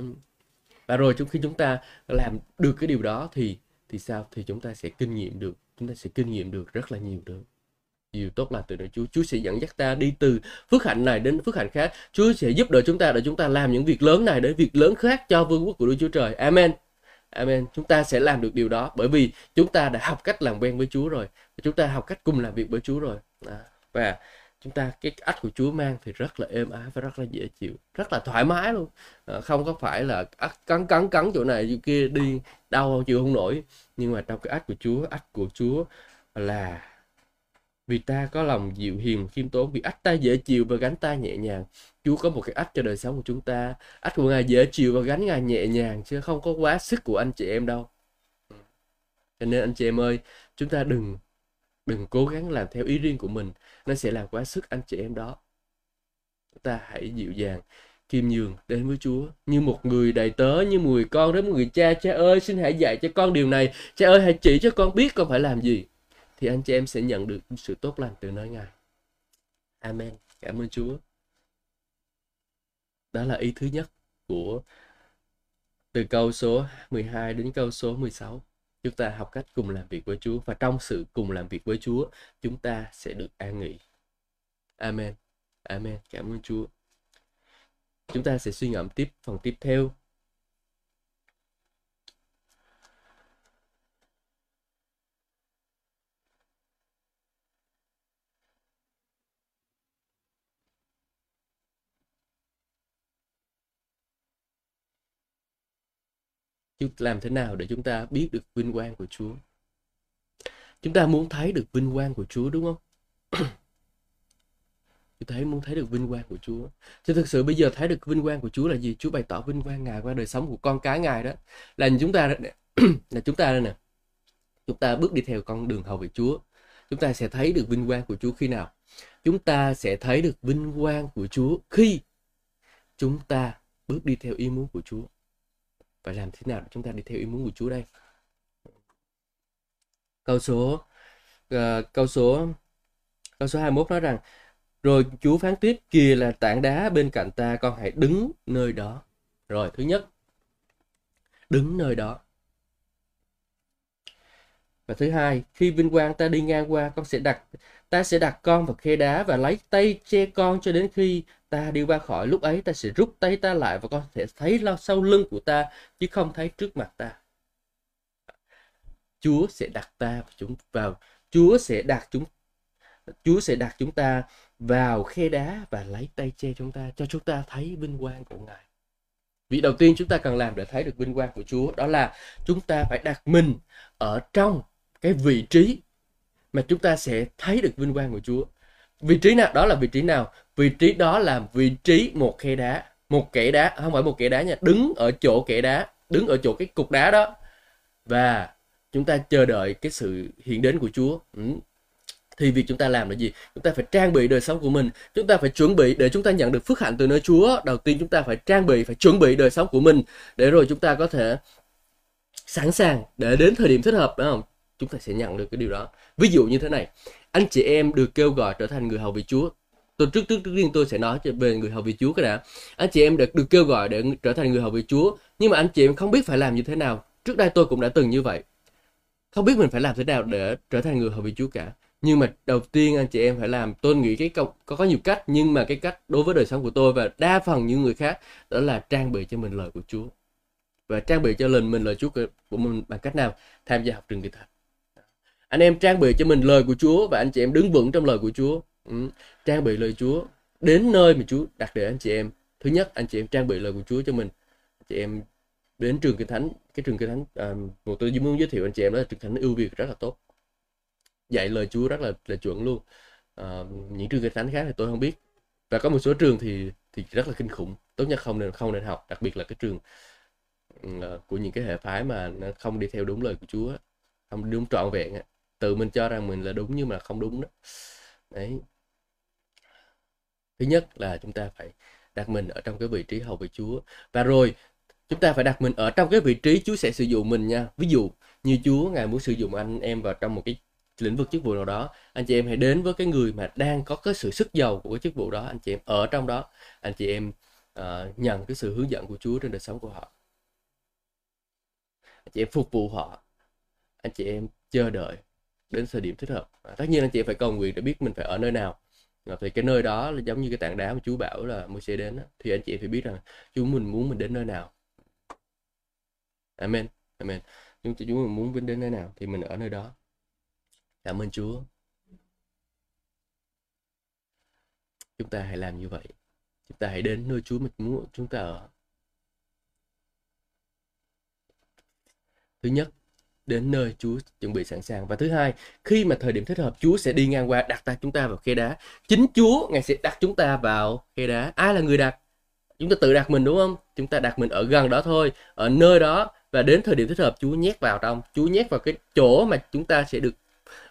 và rồi trong khi chúng ta làm được cái điều đó thì thì sao thì chúng ta sẽ kinh nghiệm được chúng ta sẽ kinh nghiệm được rất là nhiều được điều tốt là từ nơi Chúa. Chúa sẽ dẫn dắt ta đi từ phước hạnh này đến phước hạnh khác. Chúa sẽ giúp đỡ chúng ta để chúng ta làm những việc lớn này để việc lớn khác cho vương quốc của Đức Chúa Trời. Amen. Amen. Chúng ta sẽ làm được điều đó bởi vì chúng ta đã học cách làm quen với Chúa rồi. Chúng ta học cách cùng làm việc với Chúa rồi. À, và chúng ta cái ách của Chúa mang thì rất là êm ái và rất là dễ chịu rất là thoải mái luôn. À, không có phải là ách cắn cắn cắn chỗ này chỗ kia đi đau chịu không nổi. Nhưng mà trong cái ách của Chúa ách của Chúa là vì ta có lòng dịu hiền khiêm tốn, vì ách ta dễ chịu và gánh ta nhẹ nhàng. Chúa có một cái ách cho đời sống của chúng ta. Ách của Ngài dễ chịu và gánh Ngài nhẹ nhàng, chứ không có quá sức của anh chị em đâu. Ừ. Cho nên anh chị em ơi, chúng ta đừng đừng cố gắng làm theo ý riêng của mình. Nó sẽ làm quá sức anh chị em đó. Chúng ta hãy dịu dàng khiêm nhường đến với Chúa. Như một người đầy tớ, như một người con đến một người cha. Cha ơi, xin hãy dạy cho con điều này. Cha ơi, hãy chỉ cho con biết con phải làm gì thì anh chị em sẽ nhận được sự tốt lành từ nơi Ngài. Amen. Cảm ơn Chúa. Đó là ý thứ nhất của từ câu số 12 đến câu số 16 chúng ta học cách cùng làm việc với Chúa và trong sự cùng làm việc với Chúa, chúng ta sẽ được an nghỉ. Amen. Amen. Cảm ơn Chúa. Chúng ta sẽ suy ngẫm tiếp phần tiếp theo. Chúng làm thế nào để chúng ta biết được vinh quang của Chúa? Chúng ta muốn thấy được vinh quang của Chúa, đúng không? Chúng ta muốn thấy được vinh quang của Chúa. Chứ thực sự bây giờ thấy được vinh quang của Chúa là gì? Chúa bày tỏ vinh quang ngài qua đời sống của con cái ngài đó. Là chúng ta là chúng ta đây nè. Chúng ta bước đi theo con đường hầu về Chúa. Chúng ta sẽ thấy được vinh quang của Chúa khi nào? Chúng ta sẽ thấy được vinh quang của Chúa khi chúng ta bước đi theo ý muốn của Chúa phải làm thế nào để chúng ta đi theo ý muốn của Chúa đây? Câu số uh, câu số câu số 21 nói rằng rồi Chúa phán tiếp kìa là tảng đá bên cạnh ta con hãy đứng nơi đó. Rồi thứ nhất đứng nơi đó. Và thứ hai khi vinh quang ta đi ngang qua con sẽ đặt ta sẽ đặt con vào khe đá và lấy tay che con cho đến khi ta đi qua khỏi lúc ấy ta sẽ rút tay ta lại và con sẽ thấy lao sau lưng của ta, chứ không thấy trước mặt ta Chúa sẽ đặt ta vào chúng, vào, Chúa sẽ đặt chúng, Chúa sẽ đặt chúng ta vào khe đá và lấy tay che chúng ta, cho chúng ta thấy vinh quang của Ngài. Việc đầu tiên chúng ta cần làm để thấy được vinh quang của Chúa đó là chúng ta phải đặt mình ở trong cái vị trí mà chúng ta sẽ thấy được vinh quang của Chúa. Vị trí nào? Đó là vị trí nào? Vị trí đó là vị trí một khe đá. Một kẻ đá, không phải một kẻ đá nha, đứng ở chỗ kẻ đá, đứng ở chỗ cái cục đá đó. Và chúng ta chờ đợi cái sự hiện đến của Chúa. Ừ. Thì việc chúng ta làm là gì? Chúng ta phải trang bị đời sống của mình. Chúng ta phải chuẩn bị để chúng ta nhận được phước hạnh từ nơi Chúa. Đầu tiên chúng ta phải trang bị, phải chuẩn bị đời sống của mình. Để rồi chúng ta có thể sẵn sàng để đến thời điểm thích hợp đúng không? Chúng ta sẽ nhận được cái điều đó. Ví dụ như thế này, anh chị em được kêu gọi trở thành người hầu vị Chúa. Tôi trước trước trước tiên tôi sẽ nói về người hầu vị Chúa cái đã. Anh chị em được được kêu gọi để trở thành người hầu vị Chúa, nhưng mà anh chị em không biết phải làm như thế nào. Trước đây tôi cũng đã từng như vậy. Không biết mình phải làm thế nào để trở thành người hầu vị Chúa cả. Nhưng mà đầu tiên anh chị em phải làm, tôi nghĩ cái câu có có nhiều cách nhưng mà cái cách đối với đời sống của tôi và đa phần những người khác đó là trang bị cho mình lời của Chúa. Và trang bị cho lần mình lời Chúa của mình bằng cách nào? Tham gia học trường kỳ thạch anh em trang bị cho mình lời của Chúa và anh chị em đứng vững trong lời của Chúa. Ừ. trang bị lời Chúa đến nơi mà Chúa đặt để anh chị em. Thứ nhất anh chị em trang bị lời của Chúa cho mình. Anh chị em đến trường kinh thánh cái trường kinh thánh à, một tôi muốn giới thiệu anh chị em đó là trường thánh ưu việt rất là tốt. Dạy lời Chúa rất là là chuẩn luôn. À, những trường kinh thánh khác thì tôi không biết. Và có một số trường thì thì rất là kinh khủng. Tốt nhất không nên không nên học đặc biệt là cái trường uh, của những cái hệ phái mà nó không đi theo đúng lời của Chúa không đúng trọn vẹn tự mình cho rằng mình là đúng nhưng mà không đúng đó. Đấy. Thứ nhất là chúng ta phải đặt mình ở trong cái vị trí hầu về Chúa. Và rồi chúng ta phải đặt mình ở trong cái vị trí Chúa sẽ sử dụng mình nha. Ví dụ như Chúa ngài muốn sử dụng anh em vào trong một cái lĩnh vực chức vụ nào đó anh chị em hãy đến với cái người mà đang có cái sự sức giàu của cái chức vụ đó anh chị em ở trong đó. Anh chị em uh, nhận cái sự hướng dẫn của Chúa trên đời sống của họ. Anh chị em phục vụ họ. Anh chị em chờ đợi đến thời điểm thích hợp. À, tất nhiên anh chị phải cầu nguyện để biết mình phải ở nơi nào. À, thì cái nơi đó là giống như cái tảng đá mà chú bảo là mới sẽ đến thì anh chị phải biết rằng chú mình muốn mình đến nơi nào. Amen amen. Chúng chú mình muốn mình đến nơi nào thì mình ở nơi đó. Cảm ơn chúa. Chúng ta hãy làm như vậy. Chúng ta hãy đến nơi chúa mình muốn chúng ta ở. Thứ nhất đến nơi Chúa chuẩn bị sẵn sàng. Và thứ hai khi mà thời điểm thích hợp Chúa sẽ đi ngang qua đặt ta chúng ta vào khe đá. Chính Chúa ngài sẽ đặt chúng ta vào khe đá. Ai là người đặt? Chúng ta tự đặt mình đúng không? Chúng ta đặt mình ở gần đó thôi ở nơi đó. Và đến thời điểm thích hợp Chúa nhét vào trong. Chúa nhét vào cái chỗ mà chúng ta sẽ được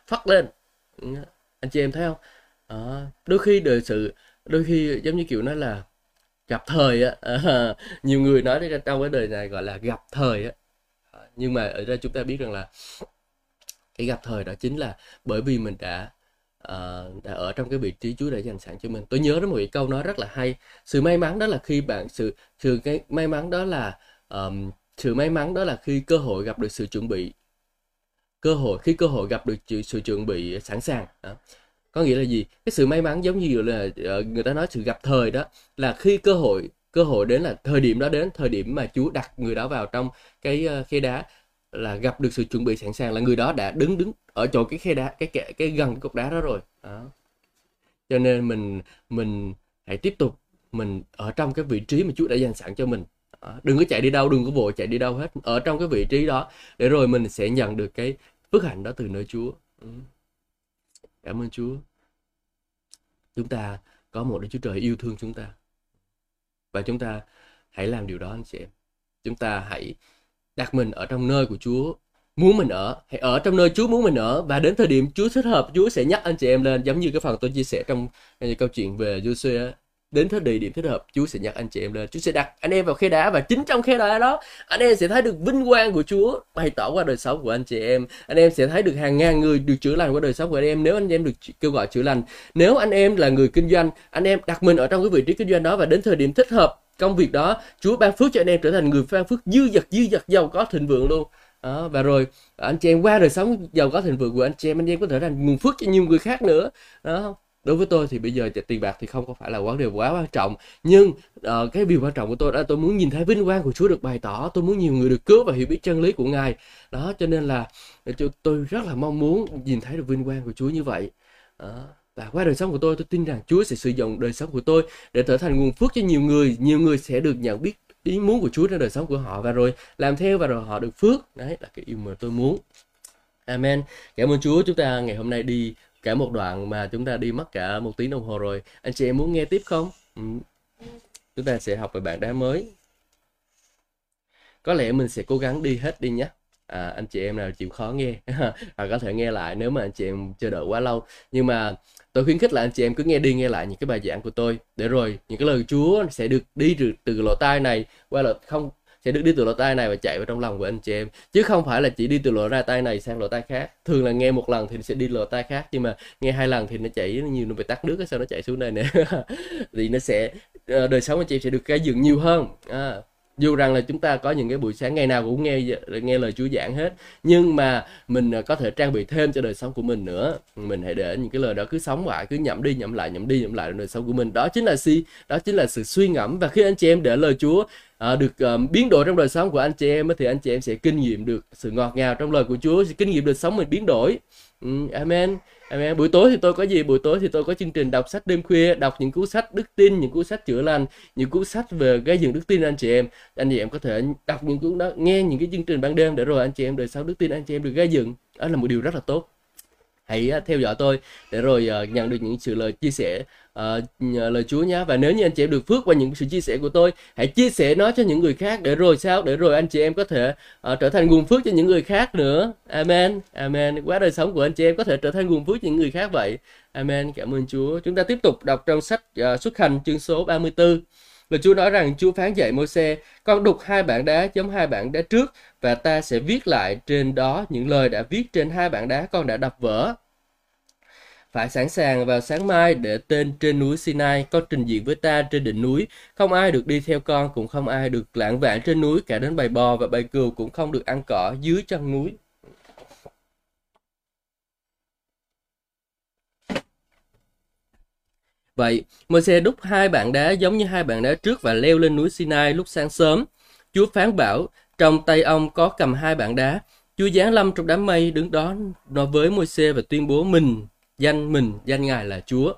phát lên. Ừ, anh chị em thấy không? À, đôi khi đời sự đôi khi giống như kiểu nói là gặp thời á. À, nhiều người nói trong cái đời này gọi là gặp thời á nhưng mà ở đây chúng ta biết rằng là cái gặp thời đó chính là bởi vì mình đã uh, đã ở trong cái vị trí Chúa đã dành sẵn cho mình. Tôi nhớ đến một cái câu nói rất là hay. Sự may mắn đó là khi bạn sự sự cái may mắn đó là um, sự may mắn đó là khi cơ hội gặp được sự chuẩn bị. Cơ hội khi cơ hội gặp được sự chuẩn bị sẵn sàng đó. có nghĩa là gì? Cái sự may mắn giống như là uh, người ta nói sự gặp thời đó là khi cơ hội cơ hội đến là thời điểm đó đến thời điểm mà Chúa đặt người đó vào trong cái uh, khe đá là gặp được sự chuẩn bị sẵn sàng là người đó đã đứng đứng ở chỗ cái khe đá cái cái, cái gần cái cục đá đó rồi đó. cho nên mình mình hãy tiếp tục mình ở trong cái vị trí mà Chúa đã dành sẵn cho mình đó. đừng có chạy đi đâu đừng có vội chạy đi đâu hết ở trong cái vị trí đó để rồi mình sẽ nhận được cái phước hạnh đó từ nơi Chúa ừ. cảm ơn Chúa chúng ta có một Đức Chúa Trời yêu thương chúng ta và chúng ta hãy làm điều đó anh chị em. Chúng ta hãy đặt mình ở trong nơi của Chúa muốn mình ở, hãy ở trong nơi Chúa muốn mình ở. Và đến thời điểm Chúa thích hợp, Chúa sẽ nhắc anh chị em lên, giống như cái phần tôi chia sẻ trong câu chuyện về Joshua đến thời địa điểm thích hợp Chúa sẽ nhắc anh chị em lên. Chúa sẽ đặt anh em vào khe đá và chính trong khe đá đó anh em sẽ thấy được vinh quang của Chúa bày tỏ qua đời sống của anh chị em. Anh em sẽ thấy được hàng ngàn người được chữa lành qua đời sống của anh em. Nếu anh em được kêu gọi chữa lành nếu anh em là người kinh doanh anh em đặt mình ở trong cái vị trí kinh doanh đó và đến thời điểm thích hợp công việc đó Chúa ban phước cho anh em trở thành người ban phước dư dật dư dật giàu có thịnh vượng luôn. Đó, và rồi anh chị em qua đời sống giàu có thịnh vượng của anh chị em anh em có thể thành nguồn phước cho nhiều người khác nữa. Đó đối với tôi thì bây giờ tiền bạc thì không có phải là vấn đề quá quan trọng nhưng uh, cái điều quan trọng của tôi là tôi muốn nhìn thấy vinh quang của Chúa được bày tỏ tôi muốn nhiều người được cứu và hiểu biết chân lý của Ngài. Đó cho nên là ờ, tôi rất là mong muốn nhìn thấy được vinh quang của Chúa như vậy. Đó và qua đời sống của tôi tôi tin rằng Chúa sẽ sử dụng đời sống của tôi để trở thành nguồn phước cho nhiều người nhiều người sẽ được nhận biết ý muốn của Chúa trong đời sống của họ và rồi làm theo và rồi họ được phước. Đấy là cái yêu mà tôi muốn. Amen. Cảm ơn Chúa chúng ta ngày hôm nay đi cả một đoạn mà chúng ta đi mất cả một tiếng đồng hồ rồi. Anh chị em muốn nghe tiếp không? Ừ. chúng ta sẽ học về bạn đá mới. Có lẽ mình sẽ cố gắng đi hết đi nhé. À, anh chị em nào chịu khó nghe hoặc có thể nghe lại nếu mà anh chị em chờ đợi quá lâu. Nhưng mà tôi khuyến khích là anh chị em cứ nghe đi nghe lại những cái bài giảng của tôi. Để rồi những cái lời Chúa sẽ được đi từ, từ lỗ tai này qua lỗ không sẽ được đi từ lỗ tai này và chạy vào trong lòng của anh chị em. Chứ không phải là chỉ đi từ lỗ ra tai này sang lỗ tai khác. Thường là nghe một lần thì sẽ đi lỗ tai khác nhưng mà nghe hai lần thì nó chạy nhiều nó bị tắt nước sao nó chạy xuống đây nè. Thì nó sẽ ờ, đời sống anh chị em sẽ được cái dựng nhiều hơn. À, dù rằng là chúng ta có những cái buổi sáng ngày nào cũng nghe nghe lời Chúa giảng hết nhưng mà mình ờ, có thể trang bị thêm cho đời sống của mình nữa. Mình hãy để những cái lời đó cứ sống lại cứ nhậm đi nhậm lại nhậm đi nhậm lại đời sống của mình. Đó chính là si đó chính là sự suy ngẫm. Và khi anh chị em để lời Chúa à, được um, biến đổi trong đời sống của anh chị em thì anh chị em sẽ kinh nghiệm được sự ngọt ngào trong lời của Chúa sẽ kinh nghiệm được sống mình biến đổi ừ, amen Amen. Buổi tối thì tôi có gì? Buổi tối thì tôi có chương trình đọc sách đêm khuya, đọc những cuốn sách đức tin, những cuốn sách chữa lành, những cuốn sách về gây dựng đức tin anh chị em. Anh chị em có thể đọc những cuốn đó, nghe những cái chương trình ban đêm để rồi anh chị em đời sau đức tin anh chị em được gây dựng. Đó là một điều rất là tốt hãy theo dõi tôi để rồi ờ, nhận được những sự lời chia sẻ uh, lời Chúa nhé và nếu như anh chị em được phước qua những sự chia sẻ của tôi hãy chia sẻ nó cho những người khác để rồi sao? Để rồi anh chị em có thể uh, trở thành nguồn phước cho những người khác nữa. Amen. Amen. Quá đời sống của anh chị em có thể trở thành nguồn phước cho những người khác vậy. Amen. Cảm ơn Chúa. Chúng ta tiếp tục đọc trong sách uh, xuất hành chương số 34 và Chúa nói rằng Chúa phán dạy Môi-se, con đục hai bảng đá giống hai bảng đá trước và ta sẽ viết lại trên đó những lời đã viết trên hai bảng đá con đã đập vỡ phải sẵn sàng vào sáng mai để tên trên núi Sinai có trình diện với ta trên đỉnh núi không ai được đi theo con cũng không ai được lãng vãng trên núi cả đến bầy bò và bầy cừu cũng không được ăn cỏ dưới chân núi Vậy, Môi-se đúc hai bạn đá giống như hai bạn đá trước và leo lên núi Sinai lúc sáng sớm. Chúa phán bảo, trong tay ông có cầm hai bạn đá. Chúa giáng lâm trong đám mây đứng đó nói với Môi-se và tuyên bố mình danh mình, danh Ngài là Chúa.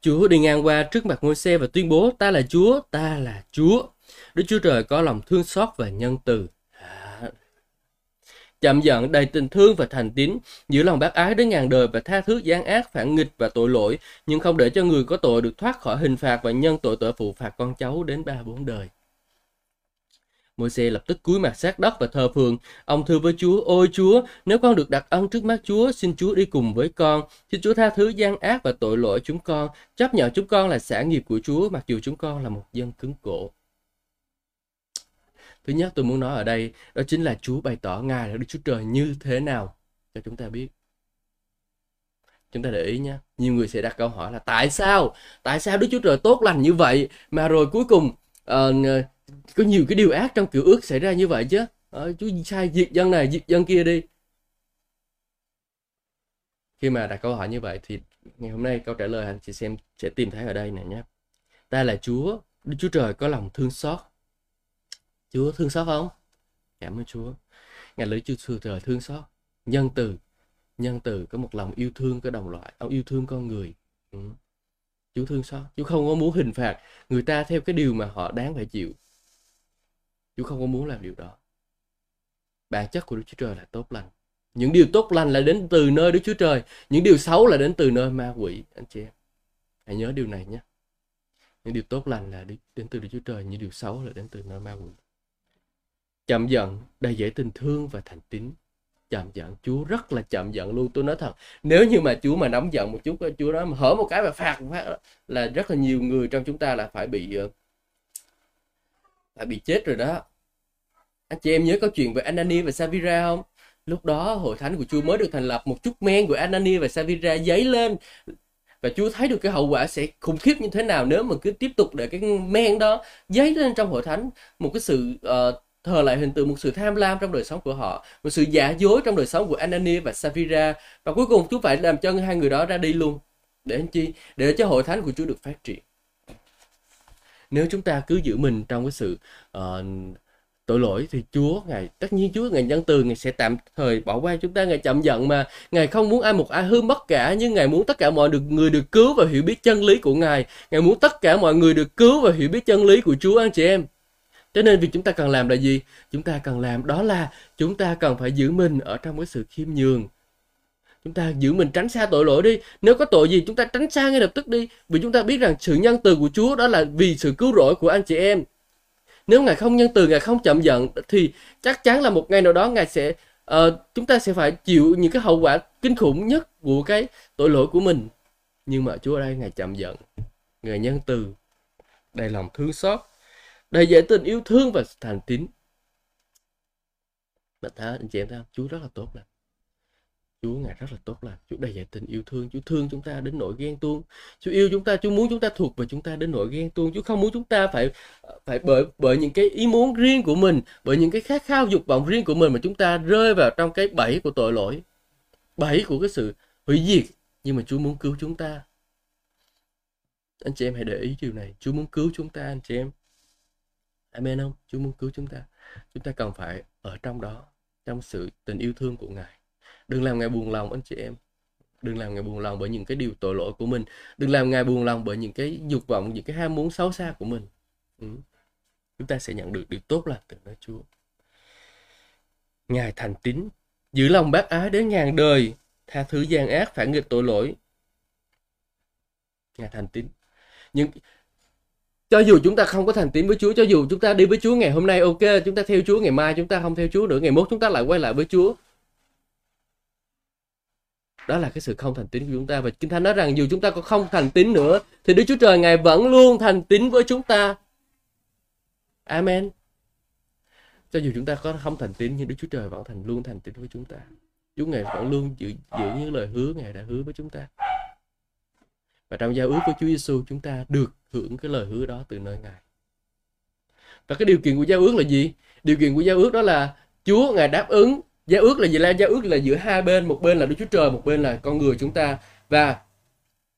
Chúa đi ngang qua trước mặt ngôi xe và tuyên bố ta là Chúa, ta là Chúa. Đức Chúa Trời có lòng thương xót và nhân từ. Chậm giận đầy tình thương và thành tín, giữ lòng bác ái đến ngàn đời và tha thứ gian ác, phản nghịch và tội lỗi, nhưng không để cho người có tội được thoát khỏi hình phạt và nhân tội tội phụ phạt con cháu đến ba bốn đời. Môi-se lập tức cúi mặt sát đất và thờ phượng. Ông thưa với Chúa, ôi Chúa, nếu con được đặt ân trước mắt Chúa, xin Chúa đi cùng với con. Xin Chúa tha thứ gian ác và tội lỗi chúng con. Chấp nhận chúng con là sản nghiệp của Chúa, mặc dù chúng con là một dân cứng cổ. Thứ nhất tôi muốn nói ở đây, đó chính là Chúa bày tỏ Ngài là Đức Chúa Trời như thế nào cho chúng ta biết. Chúng ta để ý nha nhiều người sẽ đặt câu hỏi là tại sao? Tại sao Đức Chúa Trời tốt lành như vậy mà rồi cuối cùng uh, có nhiều cái điều ác trong kiểu ước xảy ra như vậy chứ. À, chú sai diệt dân này diệt dân kia đi. Khi mà đặt câu hỏi như vậy thì ngày hôm nay câu trả lời anh chị xem sẽ tìm thấy ở đây này nhé. Ta là chúa đức chúa trời có lòng thương xót. Chúa thương xót không? Cảm ơn chúa. Ngài lấy chúa trời thương xót. Nhân từ nhân từ có một lòng yêu thương cái đồng loại ông yêu thương con người. Ừ. Chúa thương xót. Chúa không có muốn hình phạt người ta theo cái điều mà họ đáng phải chịu. Chúa không có muốn làm điều đó. Bản chất của Đức Chúa Trời là tốt lành. Những điều tốt lành là đến từ nơi Đức Chúa Trời. Những điều xấu là đến từ nơi ma quỷ. Anh chị em. Hãy nhớ điều này nhé. Những điều tốt lành là đến từ Đức Chúa Trời. Những điều xấu là đến từ nơi ma quỷ. Chậm giận, đầy dễ tình thương và thành tín. Chậm giận, Chúa rất là chậm giận luôn. Tôi nói thật, nếu như mà Chúa mà nóng giận một chút, Chúa đó mà hở một cái và phạt là rất là nhiều người trong chúng ta là phải bị ờ, ờ, phải bị chết rồi đó. Anh chị em nhớ câu chuyện về Anani và Savira không? Lúc đó hội thánh của Chúa mới được thành lập một chút men của Anani và Savira dấy lên. Và Chúa thấy được cái hậu quả sẽ khủng khiếp như thế nào nếu mà cứ tiếp tục để cái men đó dấy lên trong hội thánh. Một cái sự uh, thờ lại hình tượng một sự tham lam trong đời sống của họ một sự giả dối trong đời sống của Anani và Savira. Và cuối cùng Chúa phải làm cho hai người đó ra đi luôn để anh chi? Để cho hội thánh của Chúa được phát triển nếu chúng ta cứ giữ mình trong cái sự uh, tội lỗi thì Chúa ngài tất nhiên Chúa ngài nhân từ ngài sẽ tạm thời bỏ qua chúng ta ngài chậm giận mà. Ngài không muốn ai một ai hư mất cả nhưng ngài muốn tất cả mọi được người được cứu và hiểu biết chân lý của ngài. Ngài muốn tất cả mọi người được cứu và hiểu biết chân lý của Chúa anh chị em. Cho nên việc chúng ta cần làm là gì? Chúng ta cần làm đó là chúng ta cần phải giữ mình ở trong cái sự khiêm nhường chúng ta giữ mình tránh xa tội lỗi đi. Nếu có tội gì chúng ta tránh xa ngay lập tức đi. Vì chúng ta biết rằng sự nhân từ của Chúa đó là vì sự cứu rỗi của anh chị em. Nếu ngài không nhân từ ngài không chậm giận thì chắc chắn là một ngày nào đó ngài sẽ uh, chúng ta sẽ phải chịu những cái hậu quả kinh khủng nhất của cái tội lỗi của mình. Nhưng mà Chúa ở đây ngài chậm giận. Ngài nhân từ. Đầy lòng thương xót. Đầy dễ tình yêu thương và thành tín. Mà thấy anh chị em thấy không? Chúa rất là tốt lành. Chúa ngài rất là tốt lành, Chúa đầy dạy tình yêu thương, Chúa thương chúng ta đến nỗi ghen tuông. Chúa yêu chúng ta, Chúa muốn chúng ta thuộc về chúng ta đến nỗi ghen tuông. Chúa không muốn chúng ta phải phải bởi bởi những cái ý muốn riêng của mình, bởi những cái khát khao dục vọng riêng của mình mà chúng ta rơi vào trong cái bẫy của tội lỗi, bẫy của cái sự hủy diệt. Nhưng mà Chúa muốn cứu chúng ta. Anh chị em hãy để ý điều này, Chúa muốn cứu chúng ta anh chị em. Amen không? Chúa muốn cứu chúng ta. Chúng ta cần phải ở trong đó, trong sự tình yêu thương của Ngài đừng làm ngài buồn lòng anh chị em. Đừng làm ngài buồn lòng bởi những cái điều tội lỗi của mình. Đừng làm ngài buồn lòng bởi những cái dục vọng những cái ham muốn xấu xa của mình. Ừ. chúng ta sẽ nhận được điều tốt lành từ nơi Chúa. Ngài thành tín giữ lòng bác ái đến ngàn đời tha thứ gian ác phản nghịch tội lỗi. Ngài thành tín. Những cho dù chúng ta không có thành tín với Chúa, cho dù chúng ta đi với Chúa ngày hôm nay ok, chúng ta theo Chúa ngày mai chúng ta không theo Chúa nữa, ngày mốt chúng ta lại quay lại với Chúa đó là cái sự không thành tín của chúng ta. Và kinh thánh nói rằng dù chúng ta có không thành tín nữa, thì đức chúa trời ngài vẫn luôn thành tín với chúng ta. Amen. Cho dù chúng ta có không thành tín, nhưng đức chúa trời vẫn thành, luôn thành tín với chúng ta. Chúa ngài vẫn luôn giữ giữ những lời hứa ngài đã hứa với chúng ta. Và trong giao ước của Chúa Giêsu chúng ta được hưởng cái lời hứa đó từ nơi Ngài. Và cái điều kiện của giao ước là gì? Điều kiện của giao ước đó là Chúa Ngài đáp ứng giao ước là gì là giao ước là giữa hai bên, một bên là đức chúa trời, một bên là con người chúng ta. Và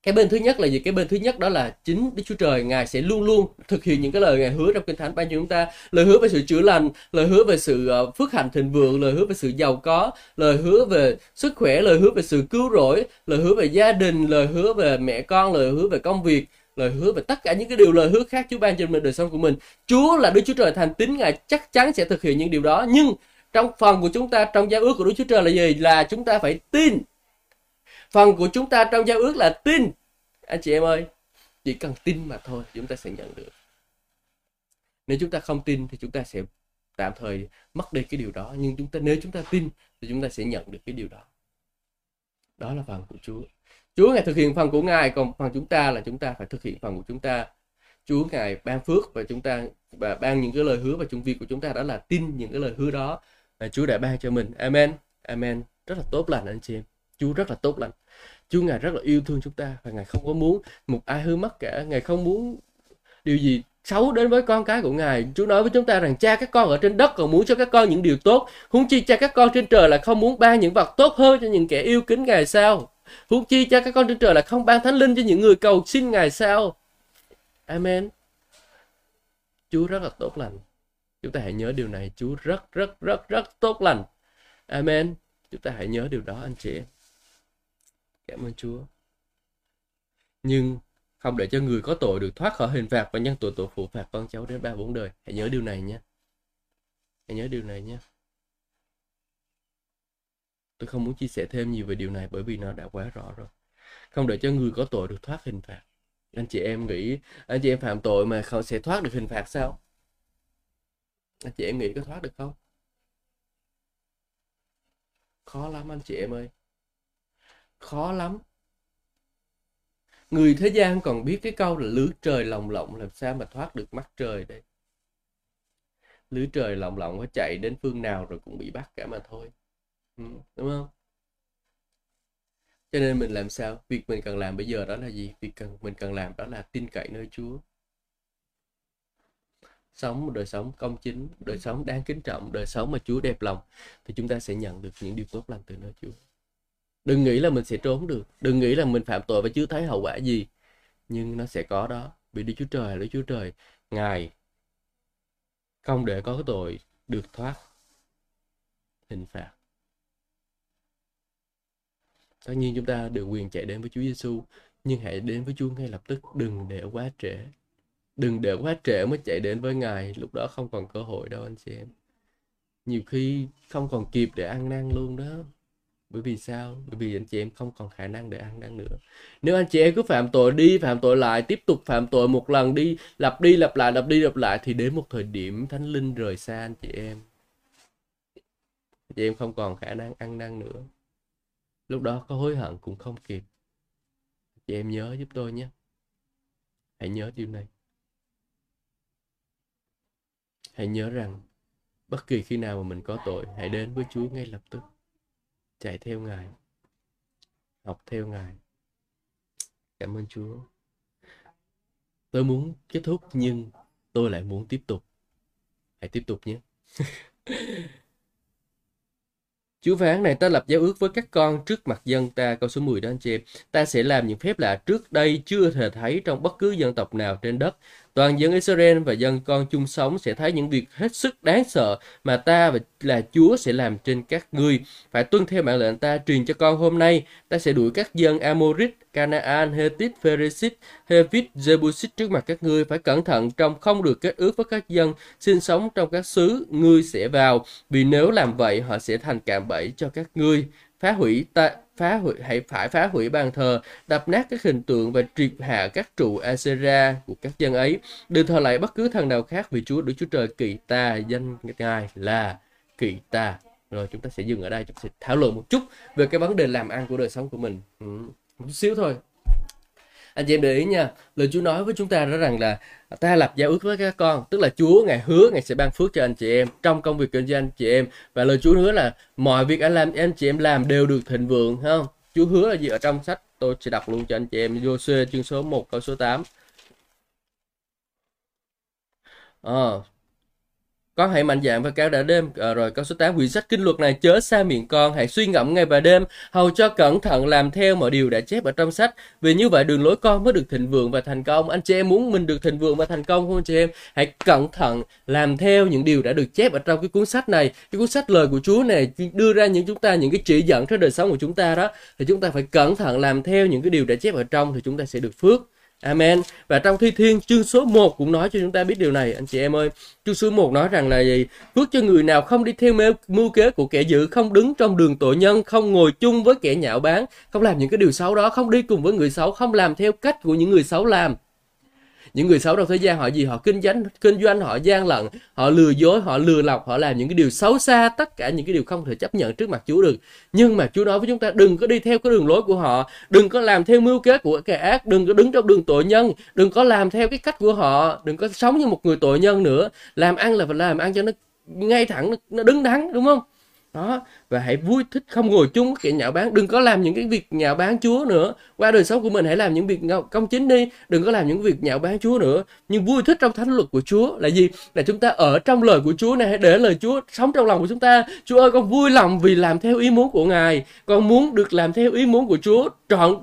cái bên thứ nhất là gì? Cái bên thứ nhất đó là chính đức chúa trời, ngài sẽ luôn luôn thực hiện những cái lời ngài hứa trong kinh thánh ban cho chúng ta. Lời hứa về sự chữa lành, lời hứa về sự ờ, phước hạnh thịnh vượng, lời hứa về sự giàu có, lời hứa về sức khỏe, lời hứa về sự cứu rỗi, lời hứa về gia đình, lời hứa về mẹ con, lời hứa về công việc, lời hứa về tất cả những cái điều lời hứa khác Chúa ban cho mình, đời sống của mình. Chúa là Đức Chúa Trời thành tín, Ngài chắc chắn sẽ thực hiện những điều đó. Nhưng trong phần của chúng ta trong giao ước của Đức Chúa Trời là gì? Là chúng ta phải tin. Phần của chúng ta trong giao ước là tin. Anh chị em ơi, chỉ cần tin mà thôi chúng ta sẽ nhận được. Nếu chúng ta không tin thì chúng ta sẽ tạm thời mất đi cái điều đó nhưng chúng ta nếu chúng ta tin thì chúng ta sẽ nhận được cái điều đó đó là phần của Chúa Chúa ngài thực hiện phần của ngài còn phần chúng ta là chúng ta phải thực hiện phần của chúng ta Chúa ngài ban phước và chúng ta và ban những cái lời hứa và chung việc của chúng ta đó là tin những cái lời hứa đó mà Chúa đã ban cho mình. Amen. Amen. Rất là tốt lành anh chị em. Chúa rất là tốt lành. Chúa ngài rất là yêu thương chúng ta và ngài không có muốn một ai hư mất cả. Ngài không muốn điều gì xấu đến với con cái của ngài. Chúa nói với chúng ta rằng cha các con ở trên đất còn muốn cho các con những điều tốt. Huống chi cha các con trên trời là không muốn ban những vật tốt hơn cho những kẻ yêu kính ngài sao? Huống chi cha các con trên trời là không ban thánh linh cho những người cầu xin ngài sao? Amen. Chúa rất là tốt lành chúng ta hãy nhớ điều này. Chúa rất rất rất rất tốt lành. Amen. Chúng ta hãy nhớ điều đó, anh chị em. Cảm ơn chúa. Nhưng không để cho người có tội được thoát khỏi hình phạt và nhân tội tội phụ phạt con cháu đến ba bốn đời. Hãy nhớ điều này nhé. Hãy nhớ điều này nhé. Tôi không muốn chia sẻ thêm nhiều về điều này bởi vì nó đã quá rõ rồi. Không để cho người có tội được thoát hình phạt. Anh chị em nghĩ, anh chị em phạm tội mà không sẽ thoát được hình phạt sao? Anh chị em nghĩ có thoát được không? Khó lắm anh chị em ơi. Khó lắm. Người thế gian còn biết cái câu là lưới trời lồng lộng làm sao mà thoát được mắt trời đây? Lưới trời lồng lộng có chạy đến phương nào rồi cũng bị bắt cả mà thôi. Ừ, đúng không? Cho nên mình làm sao? Việc mình cần làm bây giờ đó là gì? Việc cần mình cần làm đó là tin cậy nơi Chúa sống một đời sống công chính đời sống đáng kính trọng đời sống mà Chúa đẹp lòng, thì chúng ta sẽ nhận được những điều tốt lành từ nơi Chúa. Đừng nghĩ là mình sẽ trốn được, đừng nghĩ là mình phạm tội và chưa thấy hậu quả gì, nhưng nó sẽ có đó. Vì Đức Chúa Trời Đức Chúa Trời, Ngài không để có tội được thoát hình phạt. Tất nhiên chúng ta được quyền chạy đến với Chúa Giêsu nhưng hãy đến với Chúa ngay lập tức, đừng để quá trễ đừng để quá trễ mới chạy đến với Ngài, lúc đó không còn cơ hội đâu anh chị em. Nhiều khi không còn kịp để ăn năn luôn đó. Bởi vì sao? Bởi vì anh chị em không còn khả năng để ăn năn nữa. Nếu anh chị em cứ phạm tội đi, phạm tội lại, tiếp tục phạm tội một lần đi, lặp đi, lặp lại, lặp đi, lặp lại, thì đến một thời điểm thánh linh rời xa anh chị em. Anh chị em không còn khả năng ăn năn nữa. Lúc đó có hối hận cũng không kịp. Chị em nhớ giúp tôi nhé. Hãy nhớ điều này hãy nhớ rằng bất kỳ khi nào mà mình có tội hãy đến với chúa ngay lập tức. Chạy theo ngài. Học theo ngài. Cảm ơn chúa. Tôi muốn kết thúc nhưng tôi lại muốn tiếp tục. Hãy tiếp tục nhé. Chúa phán này ta lập giao ước với các con trước mặt dân ta, câu số 10 đó anh chị em. Ta sẽ làm những phép lạ trước đây chưa thể thấy trong bất cứ dân tộc nào trên đất. Toàn dân Israel và dân con chung sống sẽ thấy những việc hết sức đáng sợ mà ta và là Chúa sẽ làm trên các ngươi. Phải tuân theo mạng lệnh ta truyền cho con hôm nay. Ta sẽ đuổi các dân Amorit, Canaan, Hethit, Pheresit, Hevit, Jebusit trước mặt các ngươi. Phải cẩn thận trong không được kết ước với các dân sinh sống trong các xứ ngươi sẽ vào. Vì nếu làm vậy họ sẽ thành cạm bẫy cho các ngươi phá hủy ta phá hủy hãy phải phá hủy bàn thờ đập nát các hình tượng và triệt hạ các trụ Asera của các dân ấy. Đừng thờ lại bất cứ thần nào khác vì Chúa Đức Chúa Trời kỳ ta. Danh ngài là kỳ ta. Rồi chúng ta sẽ dừng ở đây chúng ta sẽ thảo luận một chút về cái vấn đề làm ăn của đời sống của mình. Ừ, một chút xíu thôi anh chị em để ý nha lời Chúa nói với chúng ta đó rằng là ta lập giao ước với các con tức là Chúa ngài hứa ngài sẽ ban phước cho anh chị em trong công việc kinh doanh anh chị em. Và lời Chúa hứa là mọi việc anh làm em chị em làm đều được thịnh vượng không? Chúa hứa là gì ở trong sách tôi sẽ đọc luôn cho anh chị em Joshua chương số 1 câu số 8 à, ờ, con hãy mạnh dạn và cao đã đêm. À, rồi câu số 8 quyển sách kinh luật này chớ xa miệng con hãy suy ngẫm ngày và đêm. Hầu cho cẩn thận làm theo mọi điều đã chép ở trong sách. Vì như vậy đường lối con mới được thịnh vượng và thành công. Anh chị em muốn mình được thịnh vượng và thành công không anh chị em? Hãy cẩn thận làm theo những điều đã được chép ở trong cái cuốn sách này. Cái cuốn sách lời của Chúa này đưa ra những chúng ta những cái chỉ dẫn cho đời sống của chúng ta đó. Thì chúng ta phải cẩn thận làm theo những cái điều đã chép ở trong thì chúng ta sẽ được phước. Amen. Và trong Thi Thiên chương số 1 cũng nói cho chúng ta biết điều này anh chị em ơi. Chương số 1 nói rằng là gì? Phước cho người nào không đi theo mưu kế của kẻ dữ, không đứng trong đường tội nhân, không ngồi chung với kẻ nhạo báng, không làm những cái điều xấu đó, không đi cùng với người xấu, không làm theo cách của những người xấu làm những người xấu trong thế gian họ gì? Họ kinh doanh kinh doanh, họ gian lận, họ lừa dối, họ lừa lọc, họ làm những cái điều xấu xa tất cả những cái điều không thể chấp nhận trước mặt Chúa được. Nhưng mà Chúa nói với chúng ta, đừng có đi theo cái đường lối của họ, đừng có làm theo mưu kế của kẻ ác, đừng có đứng trong đường tội nhân, đừng có làm theo cái cách của họ, đừng có sống như một người tội nhân nữa. Làm ăn là phải làm ăn cho nó ngay thẳng, nó đứng đắn đúng không? Đó, và hãy vui thích không ngồi chung với kẻ nhạo báng đừng có làm những cái việc nhạo báng Chúa nữa. Qua đời sống của mình, hãy làm những việc công chính đi. Đừng có làm những việc nhạo báng Chúa nữa. Nhưng vui thích trong thánh luật của Chúa là gì? Là chúng ta ở trong lời của Chúa này hãy để lời Chúa sống trong lòng của chúng ta. Chúa ơi, con vui lòng vì làm theo ý muốn của Ngài. Con muốn được làm theo ý muốn của Chúa trọn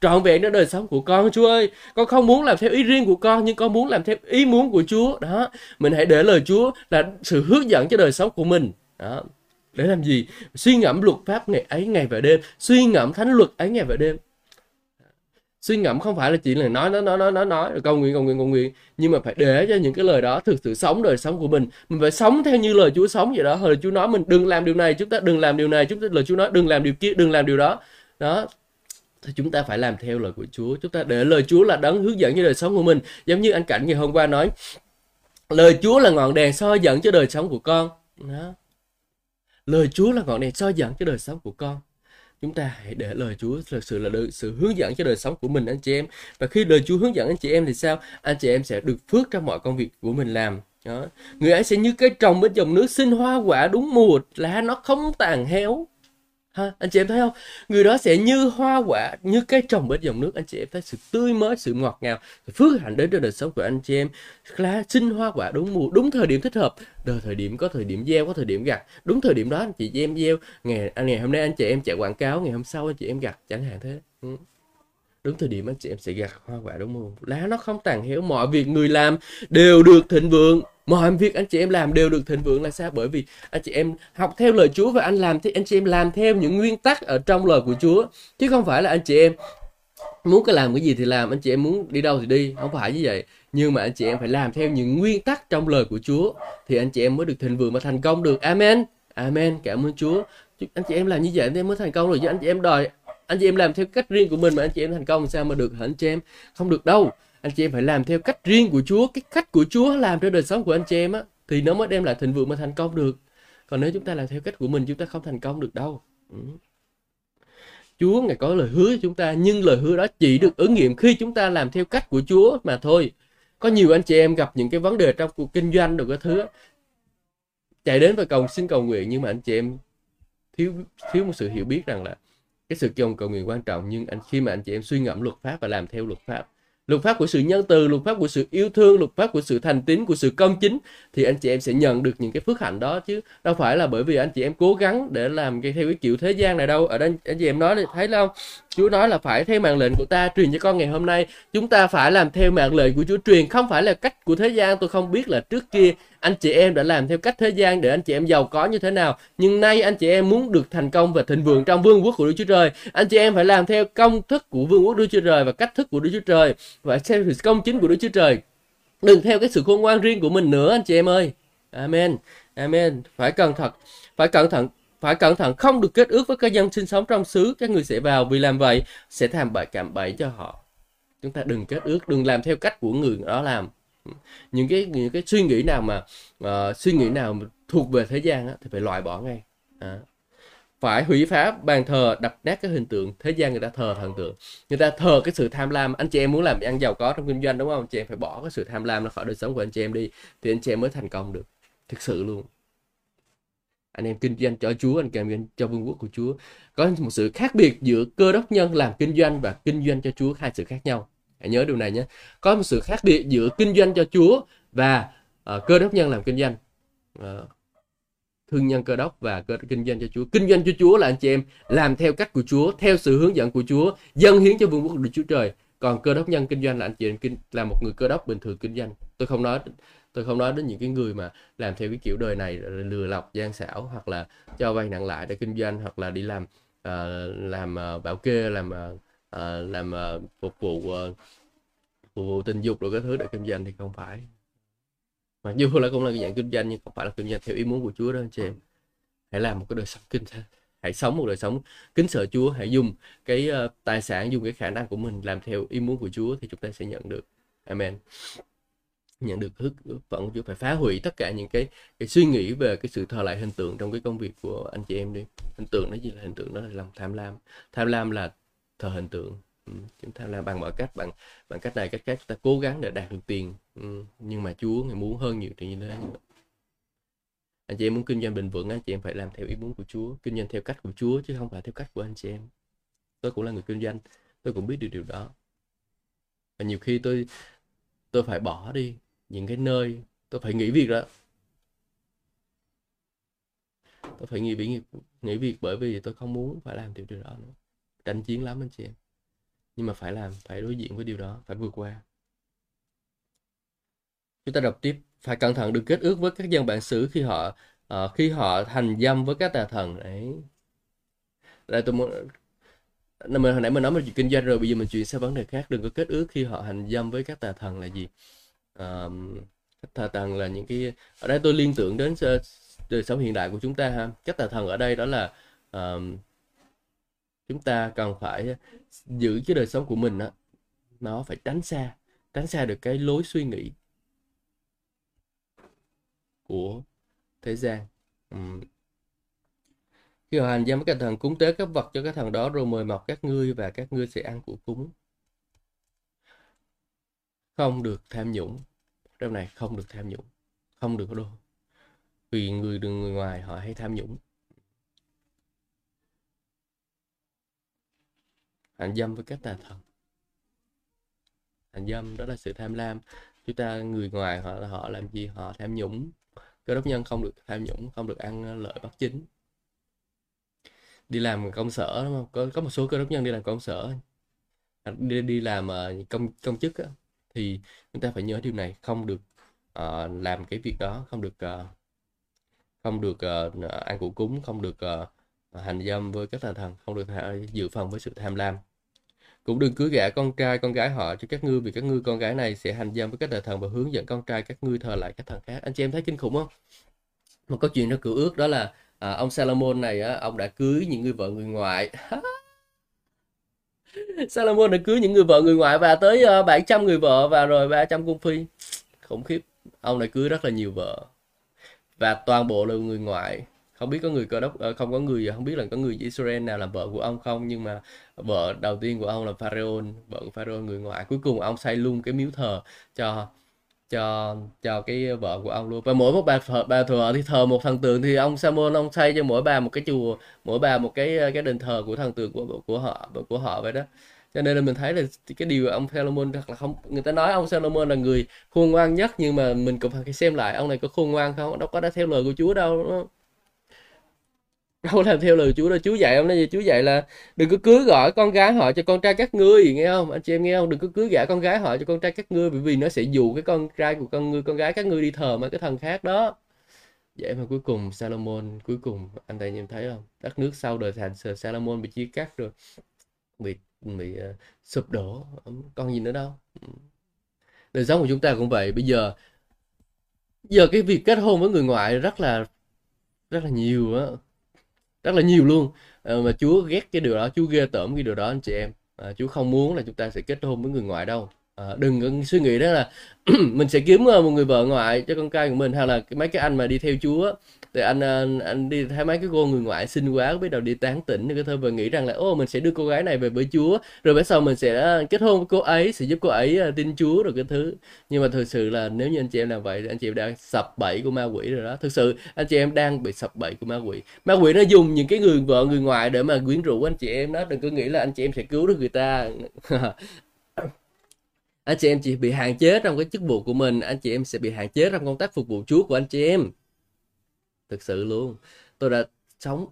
trọn vẹn đời sống của con, Chúa ơi. Con không muốn làm theo ý riêng của con, nhưng con muốn làm theo ý muốn của Chúa. Đó, mình hãy để lời Chúa là sự hướng dẫn cho đời sống của mình. Đó để làm gì? Suy ngẫm luật pháp ngày ấy, ngày và đêm. Suy ngẫm thánh luật ấy, ngày và đêm. Suy ngẫm không phải là chỉ là nói nói nói nói nói nói cầu nguyện cầu nguyện cầu nguyện. Nhưng mà phải để cho những cái lời đó thực sự sống đời sống của mình. Mình phải sống theo như lời Chúa sống vậy đó. Lời Chúa nói mình đừng làm điều này, chúng ta đừng làm điều này. Chúng ta, lời Chúa nói đừng làm điều kia, đừng làm điều đó. Đó. Thì chúng ta phải làm theo lời của Chúa. Chúng ta để lời Chúa là đấng hướng dẫn cho đời sống của mình. Giống như anh cảnh ngày hôm qua nói, lời Chúa là ngọn đèn soi dẫn cho đời sống của con. Đó lời Chúa là ngọn đèn soi dẫn cho đời sống của con. Chúng ta hãy để lời Chúa thực sự là được sự hướng dẫn cho đời sống của mình, anh chị em. Và khi lời Chúa hướng dẫn anh chị em thì sao? Anh chị em sẽ được phước trong mọi công việc của mình làm. Đó. người ấy sẽ như cây trồng bên dòng nước sinh hoa quả đúng mùa, lá nó không tàn héo ha, anh chị em thấy không? Người đó sẽ như hoa quả, như cái trồng bên dòng nước. Anh chị em thấy sự tươi mới, sự ngọt ngào, sự phước hạnh đến cho đời sống của anh chị em. Là sinh hoa quả đúng mùa, đúng thời điểm thích hợp. Đời thời điểm có thời điểm gieo, có thời điểm gặt. Đúng thời điểm đó, anh chị em gieo. Ngày à, ngày hôm nay anh chị em chạy quảng cáo, ngày hôm sau anh chị em gặt. Chẳng hạn thế. Ừ đúng thời điểm anh chị em sẽ gặt hoa quả đúng không? lá nó không tàn héo mọi việc người làm đều được thịnh vượng mọi việc anh chị em làm đều được thịnh vượng là sao bởi vì anh chị em học theo lời Chúa và anh làm thì anh chị em làm theo những nguyên tắc ở trong lời của Chúa chứ không phải là anh chị em muốn cái làm cái gì thì làm anh chị em muốn đi đâu thì đi không phải như vậy nhưng mà anh chị em phải làm theo những nguyên tắc trong lời của Chúa thì anh chị em mới được thịnh vượng và thành công được amen amen cảm ơn Chúa anh chị em làm như vậy thì em mới thành công rồi chứ anh chị em đòi anh chị em làm theo cách riêng của mình mà anh chị em thành công, sao mà được hả anh chị em? Không được đâu. Anh chị em phải làm theo cách riêng của Chúa, cái cách của Chúa làm cho đời sống của anh chị em á, thì nó mới đem lại thịnh vượng mà thành công được. Còn nếu chúng ta làm theo cách của mình, chúng ta không thành công được đâu. Ừ. Chúa, ngài có lời hứa cho chúng ta, nhưng lời hứa đó chỉ được ứng nghiệm khi chúng ta làm theo cách của Chúa mà thôi. Có nhiều anh chị em gặp những cái vấn đề trong cuộc kinh doanh được cái thứ chạy đến và cầu xin cầu nguyện, nhưng mà anh chị em thiếu thiếu một sự hiểu biết rằng là cái sự cầu cầu nguyện quan trọng, nhưng anh, khi mà anh chị em suy ngẫm luật pháp và làm theo luật pháp luật pháp của sự nhân từ, luật pháp của sự yêu thương, luật pháp của sự thành tín, của sự công chính, thì anh chị em sẽ nhận được những cái phước hạnh đó chứ. Đâu phải là bởi vì anh chị em cố gắng để làm cái theo cái kiểu thế gian này đâu. Ở đây, anh chị em nói thấy không? Chúa nói là phải theo mạng lệnh của ta truyền cho con ngày hôm nay. Chúng ta phải làm theo mạng lệnh của Chúa truyền, không phải là cách của thế gian. Tôi không biết là trước kia anh chị em đã làm theo cách thế gian để anh chị em giàu có như thế nào. Nhưng nay anh chị em muốn được thành công và thịnh vượng trong vương quốc của Đức Chúa Trời. Anh chị em phải làm theo công thức của vương quốc Đức Chúa Trời và cách thức của Đức Chúa Trời. Và theo sự công chính của Đức Chúa Trời. Đừng theo cái sự khôn ngoan riêng của mình nữa, anh chị em ơi. Amen. Amen. Phải cẩn thận. Phải cẩn thận phải cẩn thận không được kết ước với các dân sinh sống trong xứ. Các người sẽ vào vì làm vậy sẽ làm bậy cảm bẫy cho họ. Chúng ta đừng kết ước đừng làm theo cách của người đó làm. Những cái những cái suy nghĩ nào mà uh, suy nghĩ nào thuộc về thế gian á, thì phải loại bỏ ngay. À. phải hủy phá bàn thờ đập nát cái hình tượng thế gian người ta thờ thần tượng. Người ta thờ cái sự tham lam. Anh chị em muốn làm ăn giàu có trong kinh doanh đúng không? Anh chị em phải bỏ cái sự tham lam ra khỏi đời sống của anh chị em đi thì anh chị em mới thành công được. Thực sự luôn anh em kinh doanh cho Chúa anh kinh doanh cho vương quốc của Chúa. Có một sự khác biệt giữa cơ đốc nhân làm kinh doanh và kinh doanh cho Chúa hai sự khác nhau. Hãy nhớ điều này nhé. Có một sự khác biệt giữa kinh doanh cho Chúa và uh, cơ đốc nhân làm kinh doanh. Uh, thương nhân cơ đốc và cơ kinh doanh cho Chúa. Kinh doanh cho Chúa là anh chị em làm theo cách của Chúa theo sự hướng dẫn của Chúa dâng hiến cho vương quốc của Chúa Trời. Còn cơ đốc nhân kinh doanh là anh chị em kinh là một người cơ đốc bình thường kinh doanh. Tôi không nói tôi không nói đến những cái người mà làm theo cái kiểu đời này lừa lọc gian xảo hoặc là cho vay nặng lãi để kinh doanh hoặc là đi làm uh, làm uh, bảo kê làm uh, làm uh, phục vụ uh, phục vụ tình dục rồi cái thứ để kinh doanh thì không phải. Mặc dù là cũng là cái dạng kinh doanh nhưng không phải là kinh doanh theo ý muốn của Chúa đó anh chị em. Hãy làm một cái đời sống kinh hãy sống một đời sống kính sợ Chúa hãy dùng cái uh, tài sản dùng cái khả năng của mình làm theo ý muốn của Chúa thì chúng ta sẽ nhận được. Amen nhận được hức phận Chúa phải phá hủy tất cả những cái cái suy nghĩ về cái sự thờ lại hình tượng trong cái công việc của anh chị em đi. Hình tượng nó gì là hình tượng đó là lòng tham lam. Tham lam là thờ hình tượng. Ừ. chúng ta làm bằng mọi cách, bằng bằng cách này, cách khác chúng ta cố gắng để đạt được tiền. Ừ. nhưng mà Chúa, ngài muốn hơn nhiều chuyện như thế. Anh chị em muốn kinh doanh bình vững anh chị em phải làm theo ý muốn của Chúa, kinh doanh theo cách của Chúa chứ không phải theo cách của anh chị em. Tôi cũng là người kinh doanh, tôi cũng biết được điều đó. Và nhiều khi tôi tôi phải bỏ đi những cái nơi tôi phải nghỉ việc đó. Tôi phải nghỉ việc nghỉ việc bởi vì tôi không muốn phải làm điều đó nữa. Tranh chiến lắm anh chị em. Nhưng mà phải làm phải đối diện với điều đó phải vượt qua. Chúng ta đọc tiếp. Phải cẩn thận đừng kết ước với các dân bản xứ khi họ uh, khi họ thành dâm với các tà thần. Đấy. Đây tôi muốn mình hồi nãy mình nói về chuyện kinh doanh rồi bây giờ mình chuyển sang vấn đề khác. Đừng có kết ước khi họ hành dâm với các tà thần là gì? Uh, các tà thần là những cái ở đây tôi liên tưởng đến đời sống hiện đại của chúng ta ha. Các tà thần ở đây đó là uh, chúng ta cần phải giữ cái đời sống của mình đó, nó phải tránh xa tránh xa được cái lối suy nghĩ của thế gian. Um, khi họ hành giam các thần cúng tế các vật cho các thần đó rồi mời mọc các ngươi và các ngươi sẽ ăn của cúng không được tham nhũng. Trong này không được tham nhũng. Không được đâu, đô. Vì người đường người ngoài họ hay tham nhũng. Hành dâm với các tà thần. Hành dâm đó là sự tham lam. Chúng ta người ngoài họ họ làm gì họ tham nhũng. Cơ đốc nhân không được tham nhũng không được ăn lợi bất chính. Đi làm công sở đúng không? Có có một số cơ đốc nhân đi làm công sở. Đi đi làm ờ, công công chức đó thì chúng ta phải nhớ điều này không được uh, làm cái việc đó không được uh, không được uh, ăn củ cúng không được uh, hành dâm với các tà thần không được dự phần với sự tham lam. Cũng đừng cưới gả con trai con gái họ cho các ngươi vì các ngươi con gái này sẽ hành dâm với các tà thần và hướng dẫn con trai các ngươi thờ lại các thần khác. Anh chị em thấy kinh khủng không? Một câu chuyện nó cựu ước đó là à, ông Salomon này á, ông đã cưới những người vợ người ngoại. Salomon đã cưới những người vợ người ngoại và tới ờ, uh, 700 người vợ và rồi 300 cung phi. Khủng khiếp. Ông này cưới rất là nhiều vợ. Và toàn bộ là người ngoại. Không biết có người cơ đốc ờ, không có người không biết là có người Israel nào làm vợ của ông không nhưng mà vợ đầu tiên của ông là Pharaoh vợ của Pharaoh người ngoại. Cuối cùng ông xây luôn cái miếu thờ cho cho cho cái vợ của ông luôn. Và mỗi một bà thờ, bà thờ thì thờ một thần tượng thì ông Samuel ông xây cho mỗi bà một cái chùa mỗi bà một cái cái đền thờ của thần tượng của của họ của họ vậy đó. Cho nên là mình thấy là cái điều ông Solomon thật là không người ta nói ông Solomon là người khôn ngoan nhất nhưng mà mình cũng phải xem lại ông này có khôn ngoan không? Đâu có đã theo lời của Chúa đâu đâu làm theo lời Chúa đâu. Chúa dạy ông nói gì Chúa dạy là đừng có cưới gọi con gái họ cho con trai các ngươi nghe không? Anh chị em nghe không? Đừng có cưới gả con gái họ cho con trai các ngươi bởi vì nó sẽ dụ cái con trai của con ngươi con gái các ngươi đi thờ mấy cái thần khác đó. Vậy mà cuối cùng Salomon cuối cùng anh ta nhìn thấy không? Đất nước sau đời thành Salomon bị chia cắt rồi. Bị bị uh, sụp đổ. Còn gì nữa đâu? Ừ. Đời sống của chúng ta cũng vậy. Bây giờ giờ cái việc kết hôn với người ngoại rất là rất là nhiều á rất là nhiều luôn. À, mà Chúa ghét cái điều đó Chúa ghê tởm cái điều đó anh chị em. À, Chúa không muốn là chúng ta sẽ kết hôn với người ngoại đâu. À, đừng có suy nghĩ đó là mình sẽ kiếm một người vợ ngoại cho con trai của mình hay là mấy cái anh mà đi theo Chúa thì anh ờ, anh, đi thấy mấy cái cô người ngoại xinh quá bắt đầu đi tán tỉnh cái thôi và nghĩ rằng là ô mình sẽ đưa cô gái này về với Chúa rồi bữa sau mình sẽ ờ, kết hôn với cô ấy sẽ giúp cô ấy ờ, tin Chúa rồi cái thứ. Nhưng mà thực sự là nếu như anh chị em làm vậy thì anh chị em đang sập bẫy của ma quỷ rồi đó. Thực sự anh chị em đang bị sập bẫy của ma quỷ. Ma quỷ nó dùng những cái người vợ người ngoại để mà quyến rũ anh chị em đó. Đừng có nghĩ là anh chị em sẽ cứu được người ta. Anh chị em chỉ bị hạn chế trong cái chức vụ của mình anh chị em sẽ bị hạn chế trong công tác phục vụ Chúa của anh chị em thực sự luôn. Tôi đã sống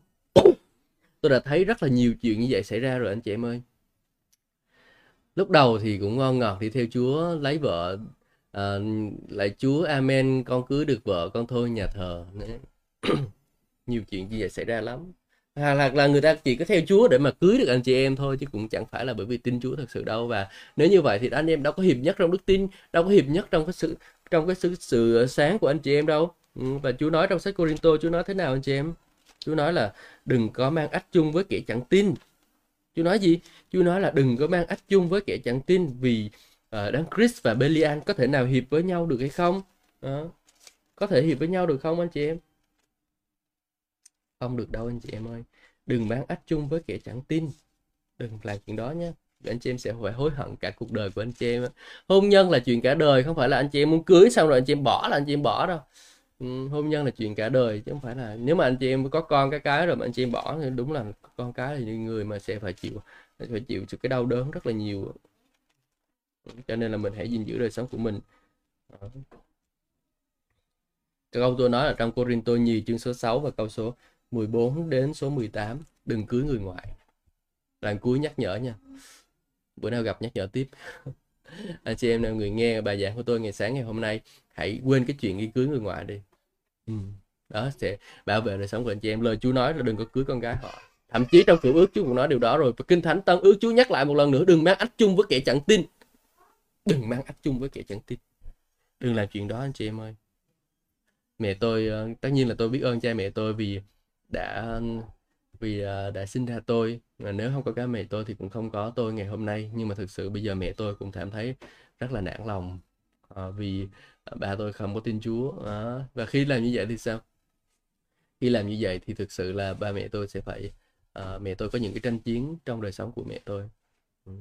tôi đã thấy rất là nhiều chuyện như vậy xảy ra rồi anh chị em ơi. Lúc đầu thì cũng ngon ngọt đi theo Chúa lấy vợ à, lại Chúa Amen con cưới được vợ con thôi nhà thờ. Nhiều chuyện như vậy xảy ra lắm. Hoặc là người ta chỉ có theo Chúa để mà cưới được anh chị em thôi chứ cũng chẳng phải là bởi vì tin Chúa thật sự đâu. Và nếu như vậy thì anh em đâu có hiệp nhất trong đức tin đâu có hiệp nhất trong cái sự trong cái sự, sự sáng của anh chị em đâu. Ừ, và Chúa nói trong sách Corinto Chúa nói thế nào anh chị em? Chúa nói là đừng có mang ách chung với kẻ chẳng tin. Chúa nói gì? Chúa nói là đừng có mang ách chung với kẻ chẳng tin vì uh, đấng Chris và Belian có thể nào hiệp với nhau được hay không? À, có thể hiệp với nhau được không anh chị em? Không được đâu anh chị em ơi. Đừng mang ách chung với kẻ chẳng tin. Đừng làm chuyện đó nhé anh chị em sẽ phải hối hận cả cuộc đời của anh chị em hôn nhân là chuyện cả đời không phải là anh chị em muốn cưới xong rồi anh chị em bỏ là anh chị em bỏ đâu. Ừ, hôn nhân là chuyện cả đời chứ không phải là nếu mà anh chị em có con cái cái rồi mà anh chị em bỏ thì đúng là con cái là những người mà sẽ phải chịu phải chịu cái đau đớn rất là nhiều. Cho nên là mình hãy gìn giữ đời sống của mình. Ờ. Câu tôi nói là trong Corinto nhì chương số 6 và câu số 14 đến số 18 đừng cưới người ngoại. Lần cuối nhắc nhở nha. Bữa nào gặp nhắc nhở tiếp. Anh chị em nào người nghe bài giảng của tôi ngày sáng ngày hôm nay, hãy quên cái chuyện đi cưới người ngoại đi. Ừ. đó sẽ bảo vệ đời sống của anh chị em. Lời Chúa nói là đừng có cưới con gái họ. Thậm chí trong cựu ước Chúa cũng nói điều đó rồi. Và kinh thánh tân ước Chúa nhắc lại một lần nữa đừng mang ách chung với kẻ chẳng tin. Đừng mang ách chung với kẻ chẳng tin. Đừng làm chuyện đó anh chị em ơi. Mẹ tôi ờ, tất nhiên là tôi biết ơn cha mẹ tôi vì đã vì ờ, đã sinh ra tôi. Mà nếu không có cái mẹ tôi thì cũng không có tôi ngày hôm nay. Nhưng mà thực sự bây giờ mẹ tôi cũng cảm thấy rất là nản lòng. À, vì Ờ, ba tôi không có tin Chúa. Đó. và khi làm như vậy thì sao? Khi làm như vậy thì thực sự là ba mẹ tôi sẽ phải uh, mẹ tôi có những cái tranh chiến trong đời sống của mẹ tôi. Ừ.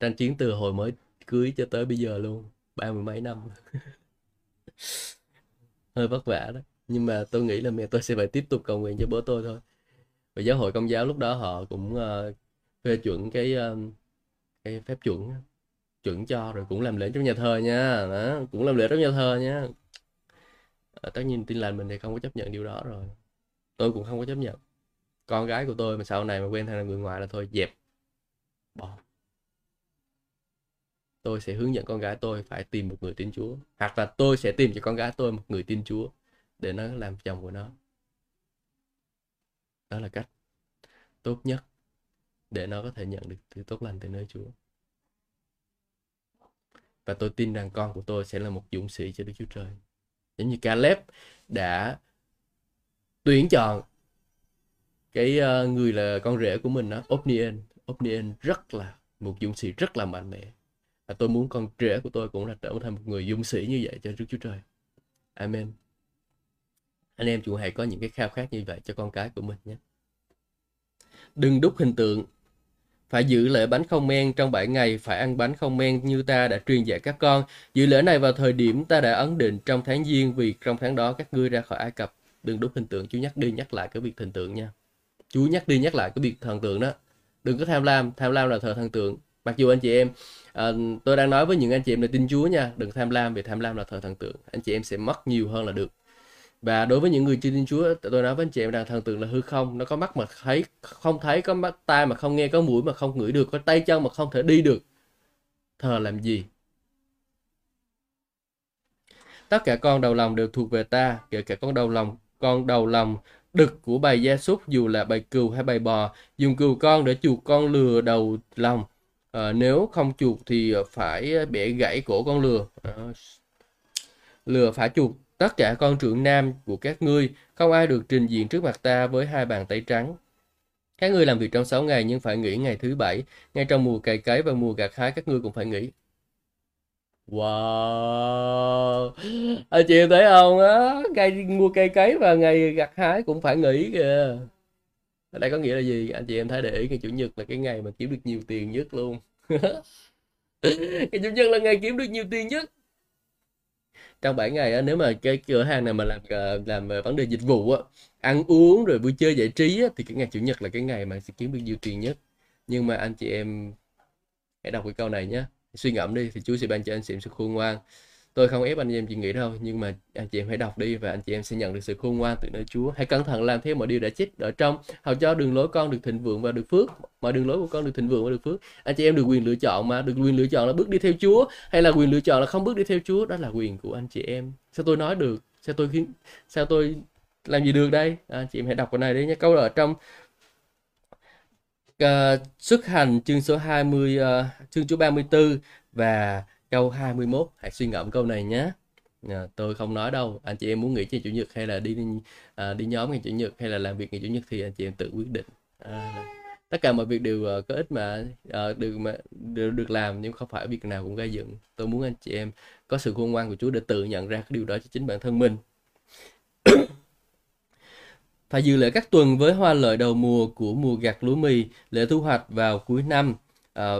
tranh chiến từ hồi mới cưới cho tới bây giờ luôn ba mươi mấy năm. Hơi vất vả đó. Nhưng mà tôi nghĩ là mẹ tôi sẽ phải tiếp tục cầu nguyện cho bố tôi thôi. Và giáo hội công giáo lúc đó họ cũng uh, phê chuẩn cái uh, cái phép chuẩn chuẩn cho rồi cũng làm lễ trong nhà thờ nha. Đó cũng làm lễ trong nhà thờ nha. À, tất nhiên tin lành mình thì không có chấp nhận điều đó rồi. Tôi cũng không có chấp nhận. Con gái của tôi mà sau này mà quen là người ngoài là thôi dẹp. Bỏ. Tôi sẽ hướng dẫn con gái tôi phải tìm một người tin Chúa. Hoặc là tôi sẽ tìm cho con gái tôi một người tin Chúa để nó làm chồng của nó. Đó là cách tốt nhất để nó có thể nhận được sự tốt lành từ nơi Chúa và tôi tin rằng con của tôi sẽ là một dũng sĩ cho Đức Chúa Trời. Giống như Caleb đã tuyển chọn cái ờ, người là con rể của mình đó Opnien Opnien rất là, một dũng sĩ rất là mạnh mẽ. Và tôi muốn con rể của tôi cũng là trở thành một người dũng sĩ như vậy cho Đức Chúa Trời. Amen. Anh em chúng hãy có những cái khao khát như vậy cho con cái của mình nhé. Đừng đúc hình tượng phải giữ lễ bánh không men trong 7 ngày phải ăn bánh không men như ta đã truyền dạy các con. Giữ lễ này vào thời điểm ta đã ấn định trong tháng giêng vì trong tháng đó các ngươi ra khỏi ai cập. Đừng đúc hình tượng chú nhắc đi nhắc lại cái việc hình tượng nha. Chú nhắc đi nhắc lại cái việc thần tượng đó. Đừng có tham lam tham lam là thờ thần tượng. Mặc dù anh chị em à, tôi đang nói với những anh chị em là tin chúa nha đừng tham lam vì tham lam là thờ thần tượng. Anh chị em sẽ mất nhiều hơn là được và đối với những người chưa tin Chúa tôi nói với anh chị em rằng thần tượng là hư không. Nó có mắt mà thấy không thấy có mắt tai mà không nghe có mũi mà không ngửi được có tay chân mà không thể đi được. Thờ làm gì? Tất cả con đầu lòng đều thuộc về ta kể cả con đầu lòng con đầu lòng đực của bầy gia súc dù là bầy cừu hay bầy bò dùng cừu con để chuộc con lừa đầu lòng. À, nếu không chuộc thì phải bẻ gãy cổ con lừa. À, lừa phải chuộc Tất cả con trưởng nam của các ngươi, không ai được trình diện trước mặt ta với hai bàn tay trắng. Các ngươi làm việc trong 6 ngày nhưng phải nghỉ ngày thứ bảy. Ngay trong mùa cày cấy và mùa gặt hái các ngươi cũng phải nghỉ. Wow Anh chị thấy không á Ngày mua cây cấy và ngày gặt hái cũng phải nghỉ kìa Ở đây có nghĩa là gì Anh chị em thấy để ý ngày Chủ nhật là cái ngày mà kiếm được nhiều tiền nhất luôn Ngày Chủ nhật là ngày kiếm được nhiều tiền nhất trong 7 ngày á, nếu mà cái cửa hàng này mà làm ờ, làm ờ, vấn đề dịch vụ á, ăn uống rồi vui chơi giải trí á, thì cái ngày chủ nhật là cái ngày mà sẽ kiếm được nhiều tiền nhất. Nhưng mà anh chị em hãy đọc cái câu này nhé. Suy ngẫm đi thì Chúa sẽ ban cho anh chị em sự khôn ngoan tôi không ép anh chị em chị nghĩ đâu nhưng mà anh chị em hãy đọc đi và anh chị em sẽ nhận được sự khôn ngoan từ nơi Chúa. Hãy cẩn thận làm theo mọi điều đã chích ở trong. Hầu cho đường lối con được thịnh vượng và được phước. Mọi đường lối của con được thịnh vượng và được phước. Anh chị em được quyền lựa chọn mà được quyền lựa chọn là bước đi theo Chúa hay là quyền lựa chọn là không bước đi theo Chúa đó là quyền của anh chị em. Sao tôi nói được? Sao tôi khiến sao tôi làm gì được đây? À, anh chị em hãy đọc cái này đi nhé. Câu ở trong uh, xuất hành chương số 20 uh, à, chương số 34 và câu 21 hãy suy ngẫm câu này nhé. À, tôi không nói đâu. Anh chị em muốn nghỉ ngày chủ nhật hay là đi à, đi nhóm ngày chủ nhật hay là làm việc ngày chủ nhật thì anh chị em tự quyết định. À, tất cả mọi việc đều uh, có ích mà uh, được mà được, được làm nhưng không phải việc nào cũng gây dựng. Tôi muốn anh chị em có sự khôn ngoan của Chúa để tự nhận ra cái điều đó cho chính bản thân mình. Phải dự lễ các tuần với hoa lợi đầu mùa của mùa gặt lúa mì lễ thu hoạch vào cuối năm. À,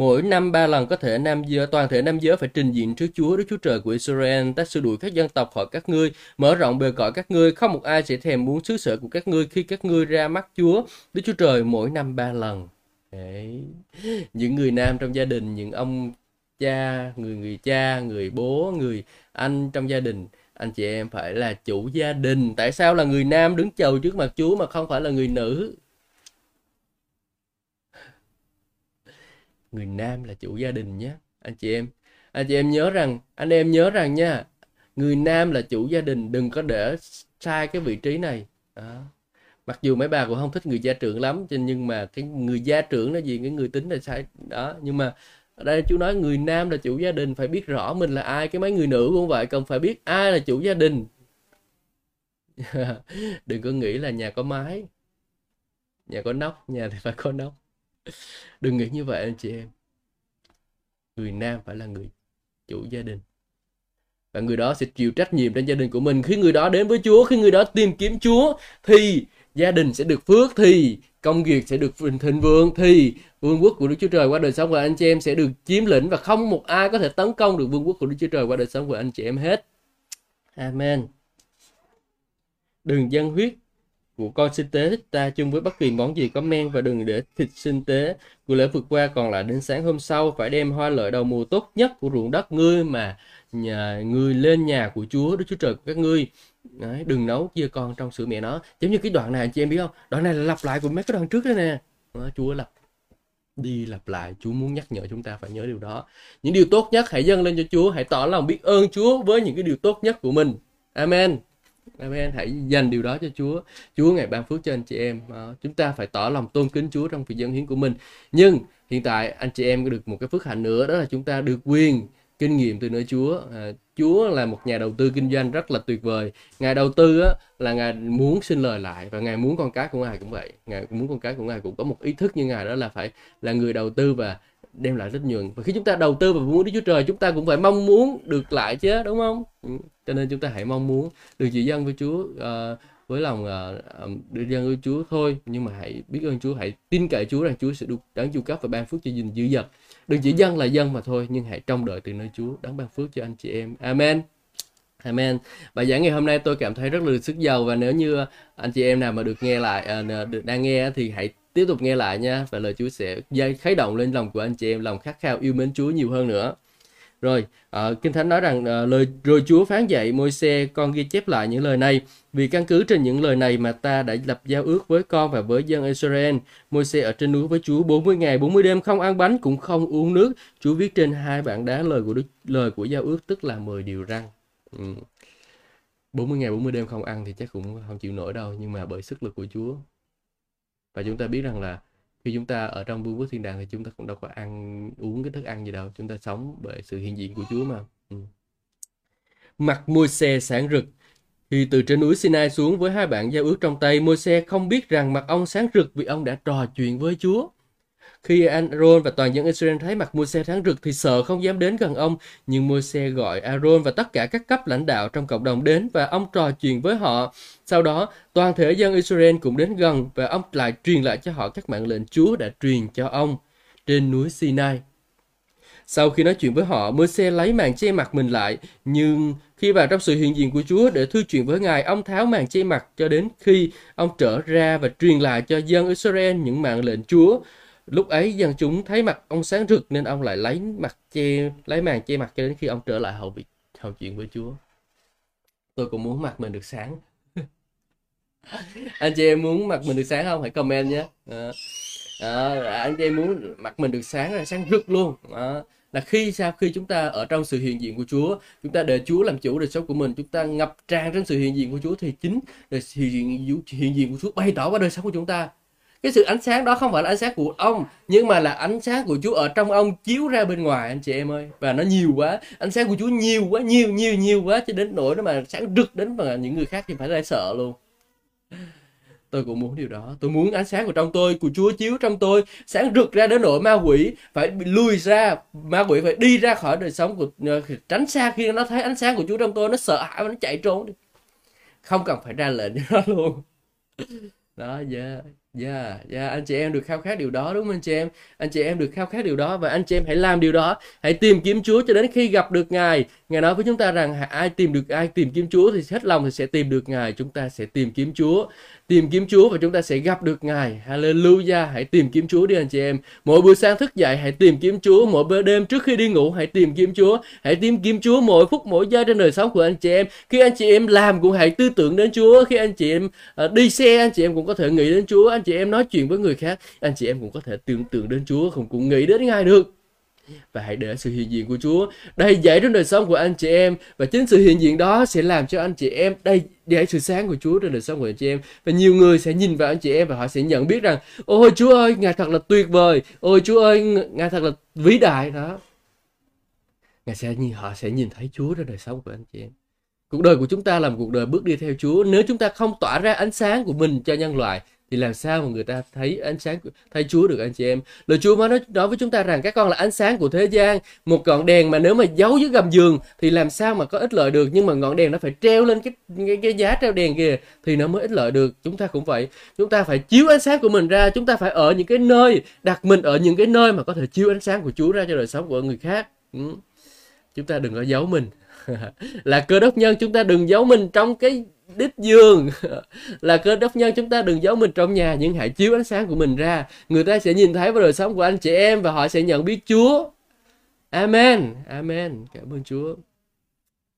Mỗi năm ba lần có thể nam giới, toàn thể nam giới phải trình diện trước Chúa, Đức Chúa Trời của Israel. Ta sẽ đuổi các dân tộc khỏi các ngươi, mở rộng bề cõi các ngươi. Không một ai sẽ thèm muốn xứ sở của các ngươi khi các ngươi ra mắt Chúa, Đức Chúa Trời mỗi năm ba lần. Đấy. Những người nam trong gia đình, những ông cha, người người cha, người bố, người anh trong gia đình, anh chị em phải là chủ gia đình. Tại sao là người nam đứng chầu trước mặt Chúa mà không phải là người nữ? Người nam là chủ gia đình nhé, anh chị em. Anh chị em nhớ rằng, anh em nhớ rằng nha, người nam là chủ gia đình, đừng có để sai cái vị trí này. Đó. mặc dù mấy bà cũng không thích người gia trưởng lắm nhưng mà cái người gia trưởng là gì, cái người tính là sai. Đó, nhưng mà ở đây chú nói người nam là chủ gia đình, phải biết rõ mình là ai, cái mấy người nữ cũng vậy, cần phải biết ai là chủ gia đình. Đừng có nghĩ là nhà có mái, nhà có nóc, nhà thì phải có nóc. đừng nghĩ như vậy anh chị em người nam phải là người chủ gia đình và người đó sẽ chịu trách nhiệm trên gia đình của mình khi người đó đến với Chúa, khi người đó tìm kiếm Chúa, thì gia đình sẽ được phước, thì công việc sẽ được thịnh vượng, thì vương quốc của Đức Chúa Trời qua đời sống của anh chị em sẽ được chiếm lĩnh và không một ai có thể tấn công được vương quốc của Đức Chúa Trời qua đời sống của anh chị em hết. Amen. Đừng dân huyết của con sinh tế. Thích ta chung với bất kỳ món gì có men và đừng để thịt sinh tế của lễ vượt qua còn lại đến sáng hôm sau. Phải đem hoa lợi đầu mùa tốt nhất của ruộng đất ngươi mà nhà ngươi lên nhà của Chúa Đức Chúa Trời của các ngươi. Đấy, đừng nấu chia con trong sữa mẹ nó. Giống như cái đoạn này chị em biết không? Đoạn này là lặp lại của mấy cái đoạn trước đó nè. Đó, Chúa lặp đi lặp lại. Chúa muốn nhắc nhở chúng ta phải nhớ điều đó. Những điều tốt nhất hãy dâng lên cho Chúa. Hãy tỏ lòng biết ơn Chúa với những cái điều tốt nhất của mình. Amen. Amen. Hãy dành điều đó cho Chúa. Chúa ngày ban phước cho anh chị em. À, chúng ta phải tỏ lòng tôn kính Chúa trong việc dân hiến của mình. Nhưng hiện tại anh chị em có được một cái phước hạnh nữa đó là chúng ta được quyền kinh nghiệm từ nơi Chúa. À, Chúa là một nhà đầu tư kinh doanh rất là tuyệt vời. Ngài đầu tư á, là Ngài muốn xin lời lại và Ngài muốn con cái của Ngài cũng vậy. Ngài muốn con cái của Ngài cũng có một ý thức như Ngài đó là phải là người đầu tư và đem lại rất nhuận và khi chúng ta đầu tư vào muốn Đức Chúa Trời chúng ta cũng phải mong muốn được lại chứ đúng không? Ừ, cho nên chúng ta hãy mong muốn được chỉ dân với Chúa uh, với lòng uh, được dân với Chúa thôi. Nhưng mà hãy biết ơn Chúa hãy tin cậy Chúa rằng Chúa sẽ được đáng chu cấp và ban phước cho dân dữ dợt. đừng chỉ dân là dân mà thôi nhưng hãy trông đợi từ nơi Chúa đáng ban phước cho anh chị em. Amen. Amen. Bài giảng ngày hôm nay tôi cảm thấy rất là sức giàu và nếu như anh chị em nào mà được nghe lại, ờ, được đang nghe thì hãy tiếp tục nghe lại nha và lời Chúa sẽ dây động lên lòng của anh chị em lòng khát khao yêu mến Chúa nhiều hơn nữa. Rồi à, kinh thánh nói rằng à, lời rồi Chúa phán dạy môi xe con ghi chép lại những lời này vì căn cứ trên những lời này mà ta đã lập giao ước với con và với dân Israel. Môi xe ở trên núi với Chúa 40 ngày 40 đêm không ăn bánh cũng không uống nước. Chúa viết trên hai bảng đá lời của Đức lời của giao ước tức là 10 điều răn. Ừ. 40 ngày 40 đêm không ăn thì chắc cũng không chịu nổi đâu nhưng mà bởi sức lực của Chúa và chúng ta biết rằng là khi chúng ta ở trong vương quốc thiên đàng thì chúng ta cũng đâu có ăn uống cái thức ăn gì đâu chúng ta sống bởi sự hiện diện của Chúa mà ừ. mặt môi xe sáng rực khi từ trên núi Sinai xuống với hai bạn giao ước trong tay, môi xe không biết rằng mặt ông sáng rực vì ông đã trò chuyện với Chúa. Khi Aaron và toàn dân Israel thấy mặt Môi-se thắng rực thì sợ không dám đến gần ông, nhưng Môi-se gọi Aaron và tất cả các cấp lãnh đạo trong cộng đồng đến và ông trò chuyện với họ. Sau đó, toàn thể dân Israel cũng đến gần và ông lại truyền lại cho họ các mạng lệnh Chúa đã truyền cho ông trên núi Sinai. Sau khi nói chuyện với họ, Môi-se lấy màn che mặt mình lại, nhưng khi vào trong sự hiện diện của Chúa để thư chuyện với Ngài, ông tháo màn che mặt cho đến khi ông trở ra và truyền lại cho dân Israel những mạng lệnh Chúa. Lúc ấy dân chúng thấy mặt ông sáng rực nên ông lại lấy mặt che lấy màn che mặt cho đến khi ông trở lại hậu bị hậu chuyện với Chúa. Tôi cũng muốn mặt mình được sáng. anh chị em muốn mặt mình được sáng không? Hãy comment nhé. À, à, anh chị em muốn mặt mình được sáng là sáng rực luôn. À, là khi sao khi chúng ta ở trong sự hiện diện của Chúa, chúng ta để Chúa làm chủ đời sống của mình, chúng ta ngập tràn trong sự hiện diện của Chúa thì chính đời hiện diện, hiện diện của Chúa bày tỏ qua đời sống của chúng ta cái sự ánh sáng đó không phải là ánh sáng của ông, nhưng mà là ánh sáng của Chúa ở trong ông chiếu ra bên ngoài, anh chị em ơi. Và nó nhiều quá, ánh sáng của Chúa nhiều quá, nhiều nhiều nhiều quá cho đến nỗi nó mà sáng rực đến mà những người khác thì phải lại sợ luôn. Tôi cũng muốn điều đó. Tôi muốn ánh sáng của trong tôi, của chúa chiếu trong tôi, sáng rực ra đến nỗi ma quỷ phải bị lùi ra, ma quỷ phải đi ra khỏi đời sống của ờ, tránh xa khi nó thấy ánh sáng của chúa trong tôi, nó sợ hãi và nó chạy trốn đi. Không cần phải ra lệnh cho nó luôn. Đó, yeah. Dạ, dạ anh chị em được khao khát điều đó đúng không anh chị em? Anh chị em được khao khát điều đó và anh chị em hãy làm điều đó. Hãy tìm kiếm Chúa cho đến khi gặp được Ngài. Ngài nói với chúng ta rằng ai tìm được ai tìm kiếm Chúa thì hết lòng thì sẽ tìm được Ngài. Chúng ta sẽ tìm kiếm Chúa tìm kiếm Chúa và chúng ta sẽ gặp được Ngài. Hallelujah. Hãy tìm kiếm Chúa đi anh chị em. Mỗi buổi sáng thức dậy hãy tìm kiếm Chúa, mỗi bữa đêm trước khi đi ngủ hãy tìm kiếm Chúa. Hãy tìm kiếm Chúa mỗi phút mỗi giây trên đời sống của anh chị em. Khi anh chị em làm cũng hãy tư tưởng đến Chúa. Khi anh chị em ờ, đi xe anh chị em cũng có thể nghĩ đến Chúa. Anh chị em nói chuyện với người khác, anh chị em cũng có thể tưởng tượng đến Chúa, không cũng nghĩ đến Ngài được và hãy để sự hiện diện của Chúa, đầy dậy trong đời sống của anh chị em. Và chính sự hiện diện đó sẽ làm cho anh chị em đầy dậy sự sáng của Chúa trong đời sống của anh chị em. Và nhiều người sẽ nhìn vào anh chị em và họ sẽ nhận biết rằng, ôi, Chúa ơi, ngài thật là tuyệt vời. Ôi, Chúa ơi ngài thật là vĩ đại. Đó. Ngài sẽ nhìn, họ sẽ nhìn thấy Chúa trong đời sống của anh chị em. Cuộc đời của chúng ta là một cuộc đời bước đi theo Chúa. Nếu chúng ta không tỏa ra ánh sáng của mình cho nhân loại thì làm sao mà người ta thấy ánh sáng thấy Chúa được anh chị em? Lời Chúa mới nói, nói với chúng ta rằng các con là ánh sáng của thế gian một ngọn đèn mà nếu mà giấu dưới gầm giường thì làm sao mà có ích lợi được? Nhưng mà ngọn đèn nó phải treo lên cái cái, cái giá treo đèn kìa thì nó mới ích lợi được. Chúng ta cũng vậy chúng ta phải chiếu ánh sáng của mình ra chúng ta phải ở những cái nơi đặt mình ở những cái nơi mà có thể chiếu ánh sáng của Chúa ra cho đời sống của người khác. Ừ. chúng ta đừng có giấu mình. là cơ đốc nhân chúng ta đừng giấu mình trong cái đít dương. Là cơ đốc nhân chúng ta đừng giấu mình trong nhà, nhưng hãy chiếu ánh sáng của mình ra. Người ta sẽ nhìn thấy vào đời sống của anh chị em và họ sẽ nhận biết Chúa. Amen. Amen. Cảm ơn Chúa.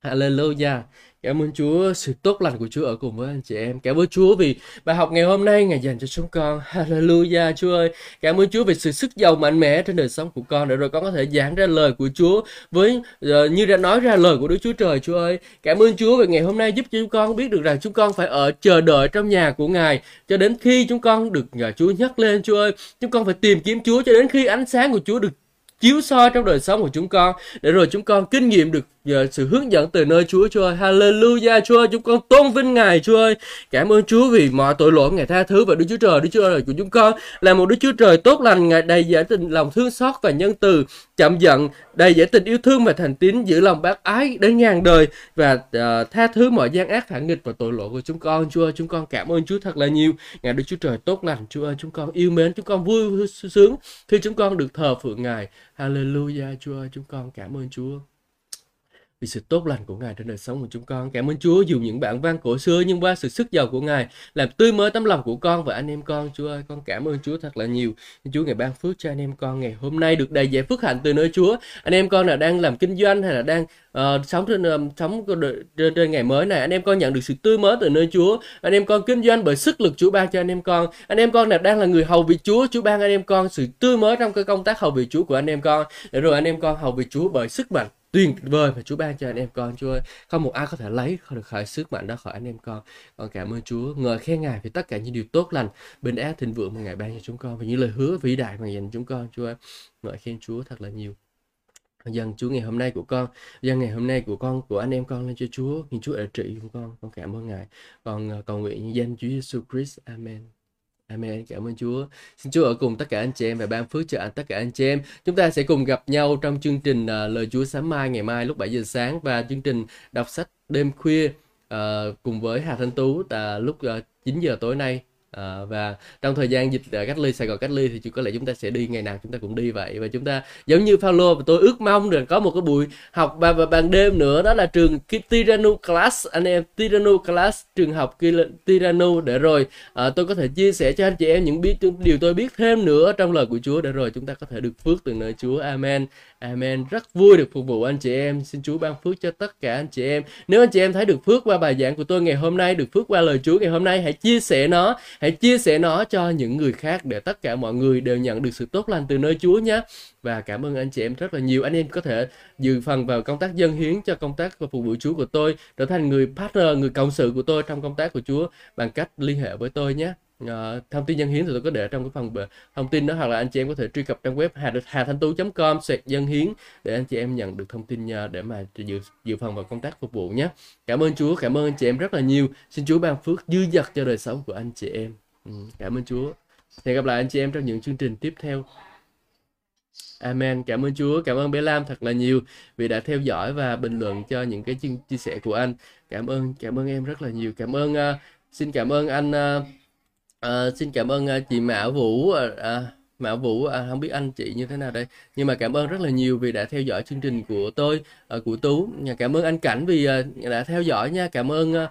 Hallelujah. Cảm ơn Chúa, sự tốt lành của Chúa ở cùng với anh chị em. Cảm ơn Chúa vì bài học ngày hôm nay Ngài dành cho chúng con. Hallelujah Chúa ơi. Cảm ơn Chúa vì sự sức giàu mạnh mẽ trên đời sống của con để rồi con có thể giảng ra lời của Chúa với uh, như đã nói ra lời của Đức Chúa Trời Chúa ơi. Cảm ơn Chúa vì ngày hôm nay giúp cho chúng con biết được rằng chúng con phải ở chờ đợi trong nhà của Ngài cho đến khi chúng con được nhờ Chúa nhắc lên Chúa ơi. Chúng con phải tìm kiếm Chúa cho đến khi ánh sáng của Chúa được chiếu soi trong đời sống của chúng con để rồi chúng con kinh nghiệm được ờ, sự hướng dẫn từ nơi Chúa Chúa ơi. Hallelujah Chúa ơi, chúng con tôn vinh Ngài Chúa ơi. Cảm ơn Chúa vì mọi tội lỗi Ngài tha thứ và Đức Chúa Trời, Đức Chúa Trời của chúng con là một Đức Chúa Trời tốt lành, Ngài đầy dẫy tình lòng thương xót và nhân từ, chậm giận, đầy dễ tình yêu thương và thành tín, giữ lòng bác ái đến ngàn đời và uh, tha thứ mọi gian ác phản nghịch và tội lỗi của chúng con. Chúa ơi, chúng con cảm ơn Chúa thật là nhiều. Ngài Đức Chúa Trời tốt lành, Chúa ơi, chúng con yêu mến, chúng con vui sướng khi chúng con được thờ phượng Ngài. Hallelujah Chúa ơi, chúng con cảm ơn Chúa vì sự tốt lành của Ngài trên đời sống của chúng con. Cảm ơn Chúa dù những bản văn cổ xưa nhưng qua sự sức giàu của Ngài làm tươi mới tấm lòng của con và anh em con. Chúa ơi, con cảm ơn Chúa thật là nhiều. Chúa ngày ban phước cho anh em con ngày hôm nay được đầy dạy phước hạnh từ nơi Chúa. Anh em con là đang làm kinh doanh hay là đang uh, sống trên uh, sống trên, trên ngày mới này, anh em con nhận được sự tươi mới từ nơi Chúa. Anh em con kinh doanh bởi sức lực Chúa ban cho anh em con. Anh em con là đang là người hầu vị Chúa, Chúa ban anh em con sự tươi mới trong cái công tác hầu vị Chúa của anh em con. Để rồi anh em con hầu vị Chúa bởi sức mạnh tuyệt vời mà Chúa ban cho anh em con Chúa ơi. Không một ai có thể lấy không được khỏi sức mạnh đó khỏi anh em con. Con cảm ơn Chúa. Ngợi khen Ngài vì tất cả những điều tốt lành, bình an thịnh vượng mà Ngài ban cho chúng con và những lời hứa vĩ đại mà dành cho chúng con Chúa ơi. Ngợi khen Chúa thật là nhiều dâng Chúa ngày hôm nay của con dâng ngày hôm nay của con của anh em con lên cho Chúa nhìn Chúa ở trị chúng con con cảm ơn Ngài con ờ, cầu nguyện danh Chúa Giêsu Christ Amen Amen. Cảm ơn Chúa. Xin Chúa ở cùng tất cả anh chị em và ban phước cho tất cả anh chị em. Chúng ta sẽ cùng gặp nhau trong chương trình uh, Lời Chúa sáng mai ngày mai lúc 7 giờ sáng và chương trình đọc sách đêm khuya uh, cùng với Hà Thanh Tú là lúc à, uh, 9 giờ tối nay À, và trong thời gian dịch ờ, cách ly Sài Gòn cách ly thì có lẽ chúng ta sẽ đi ngày nào chúng ta cũng đi vậy. Và chúng ta giống như Paulo và tôi ước mong được có một cái buổi học và, và ban đêm nữa đó là trường Tirano Class. Anh em Tirano Class trường học Tirano để rồi à, tôi có thể chia sẻ cho anh chị em những biết điều tôi biết thêm nữa trong lời của Chúa để rồi chúng ta có thể được phước từ nơi Chúa. Amen. Amen. Rất vui được phục vụ anh chị em. Xin Chúa ban phước cho tất cả anh chị em. Nếu anh chị em thấy được phước qua bài giảng của tôi ngày hôm nay được phước qua lời Chúa ngày hôm nay hãy chia sẻ nó hãy chia sẻ nó cho những người khác để tất cả mọi người đều nhận được sự tốt lành từ nơi Chúa nhé. Và cảm ơn anh chị em rất là nhiều. Anh em có thể dự phần vào công tác dân hiến cho công tác và phục vụ Chúa của tôi, trở thành người partner, người cộng sự của tôi trong công tác của Chúa bằng cách liên hệ với tôi nhé uh, thông tin dân hiến thì tôi có để trong cái phần thông tin đó hoặc là anh chị em có thể truy cập trang web hà, hà thanh tú.com sạc dân hiến để anh chị em nhận được thông tin ờ, để mà dự dự phần vào công tác phục vụ nhé cảm ơn Chúa cảm ơn anh chị em rất là nhiều xin Chúa ban phước dư dật cho đời sống của anh chị em ừ, cảm ơn Chúa hẹn gặp lại anh chị em trong những chương trình tiếp theo Amen. Cảm ơn Chúa, cảm ơn bé Lam thật là nhiều vì đã theo dõi và bình luận cho những cái chia, chia sẻ của anh. Cảm ơn, cảm ơn em rất là nhiều. Cảm ơn, uh, xin cảm ơn anh, uh, À, xin cảm ơn uh, chị Mã Vũ, ờ, uh, Mã Vũ, à, không biết anh chị như thế nào đây, nhưng mà cảm ơn rất là nhiều vì đã theo dõi chương trình của tôi, uh, của Tú. Cảm ơn anh Cảnh vì uh, đã theo dõi nha. Cảm ơn uh,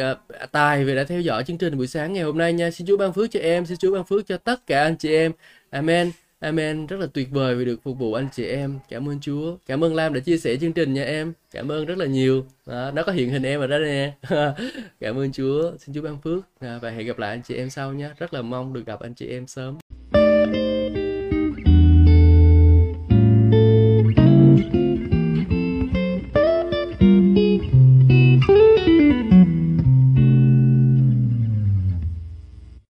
uh, Tài vì đã theo dõi chương trình buổi sáng ngày hôm nay nha. Xin Chúa ban phước cho em, xin Chúa ban phước cho tất cả anh chị em. Amen. Amen, rất là tuyệt vời vì được phục vụ anh chị em. Cảm ơn Chúa. Cảm ơn Lam đã chia sẻ chương trình nha em. Cảm ơn rất là nhiều. Đó, nó có hiện hình em ở đó nè. Cảm ơn Chúa. Xin Chúa ban phước. À, và hẹn gặp lại anh chị em sau nhé. Rất là mong được gặp anh chị em sớm.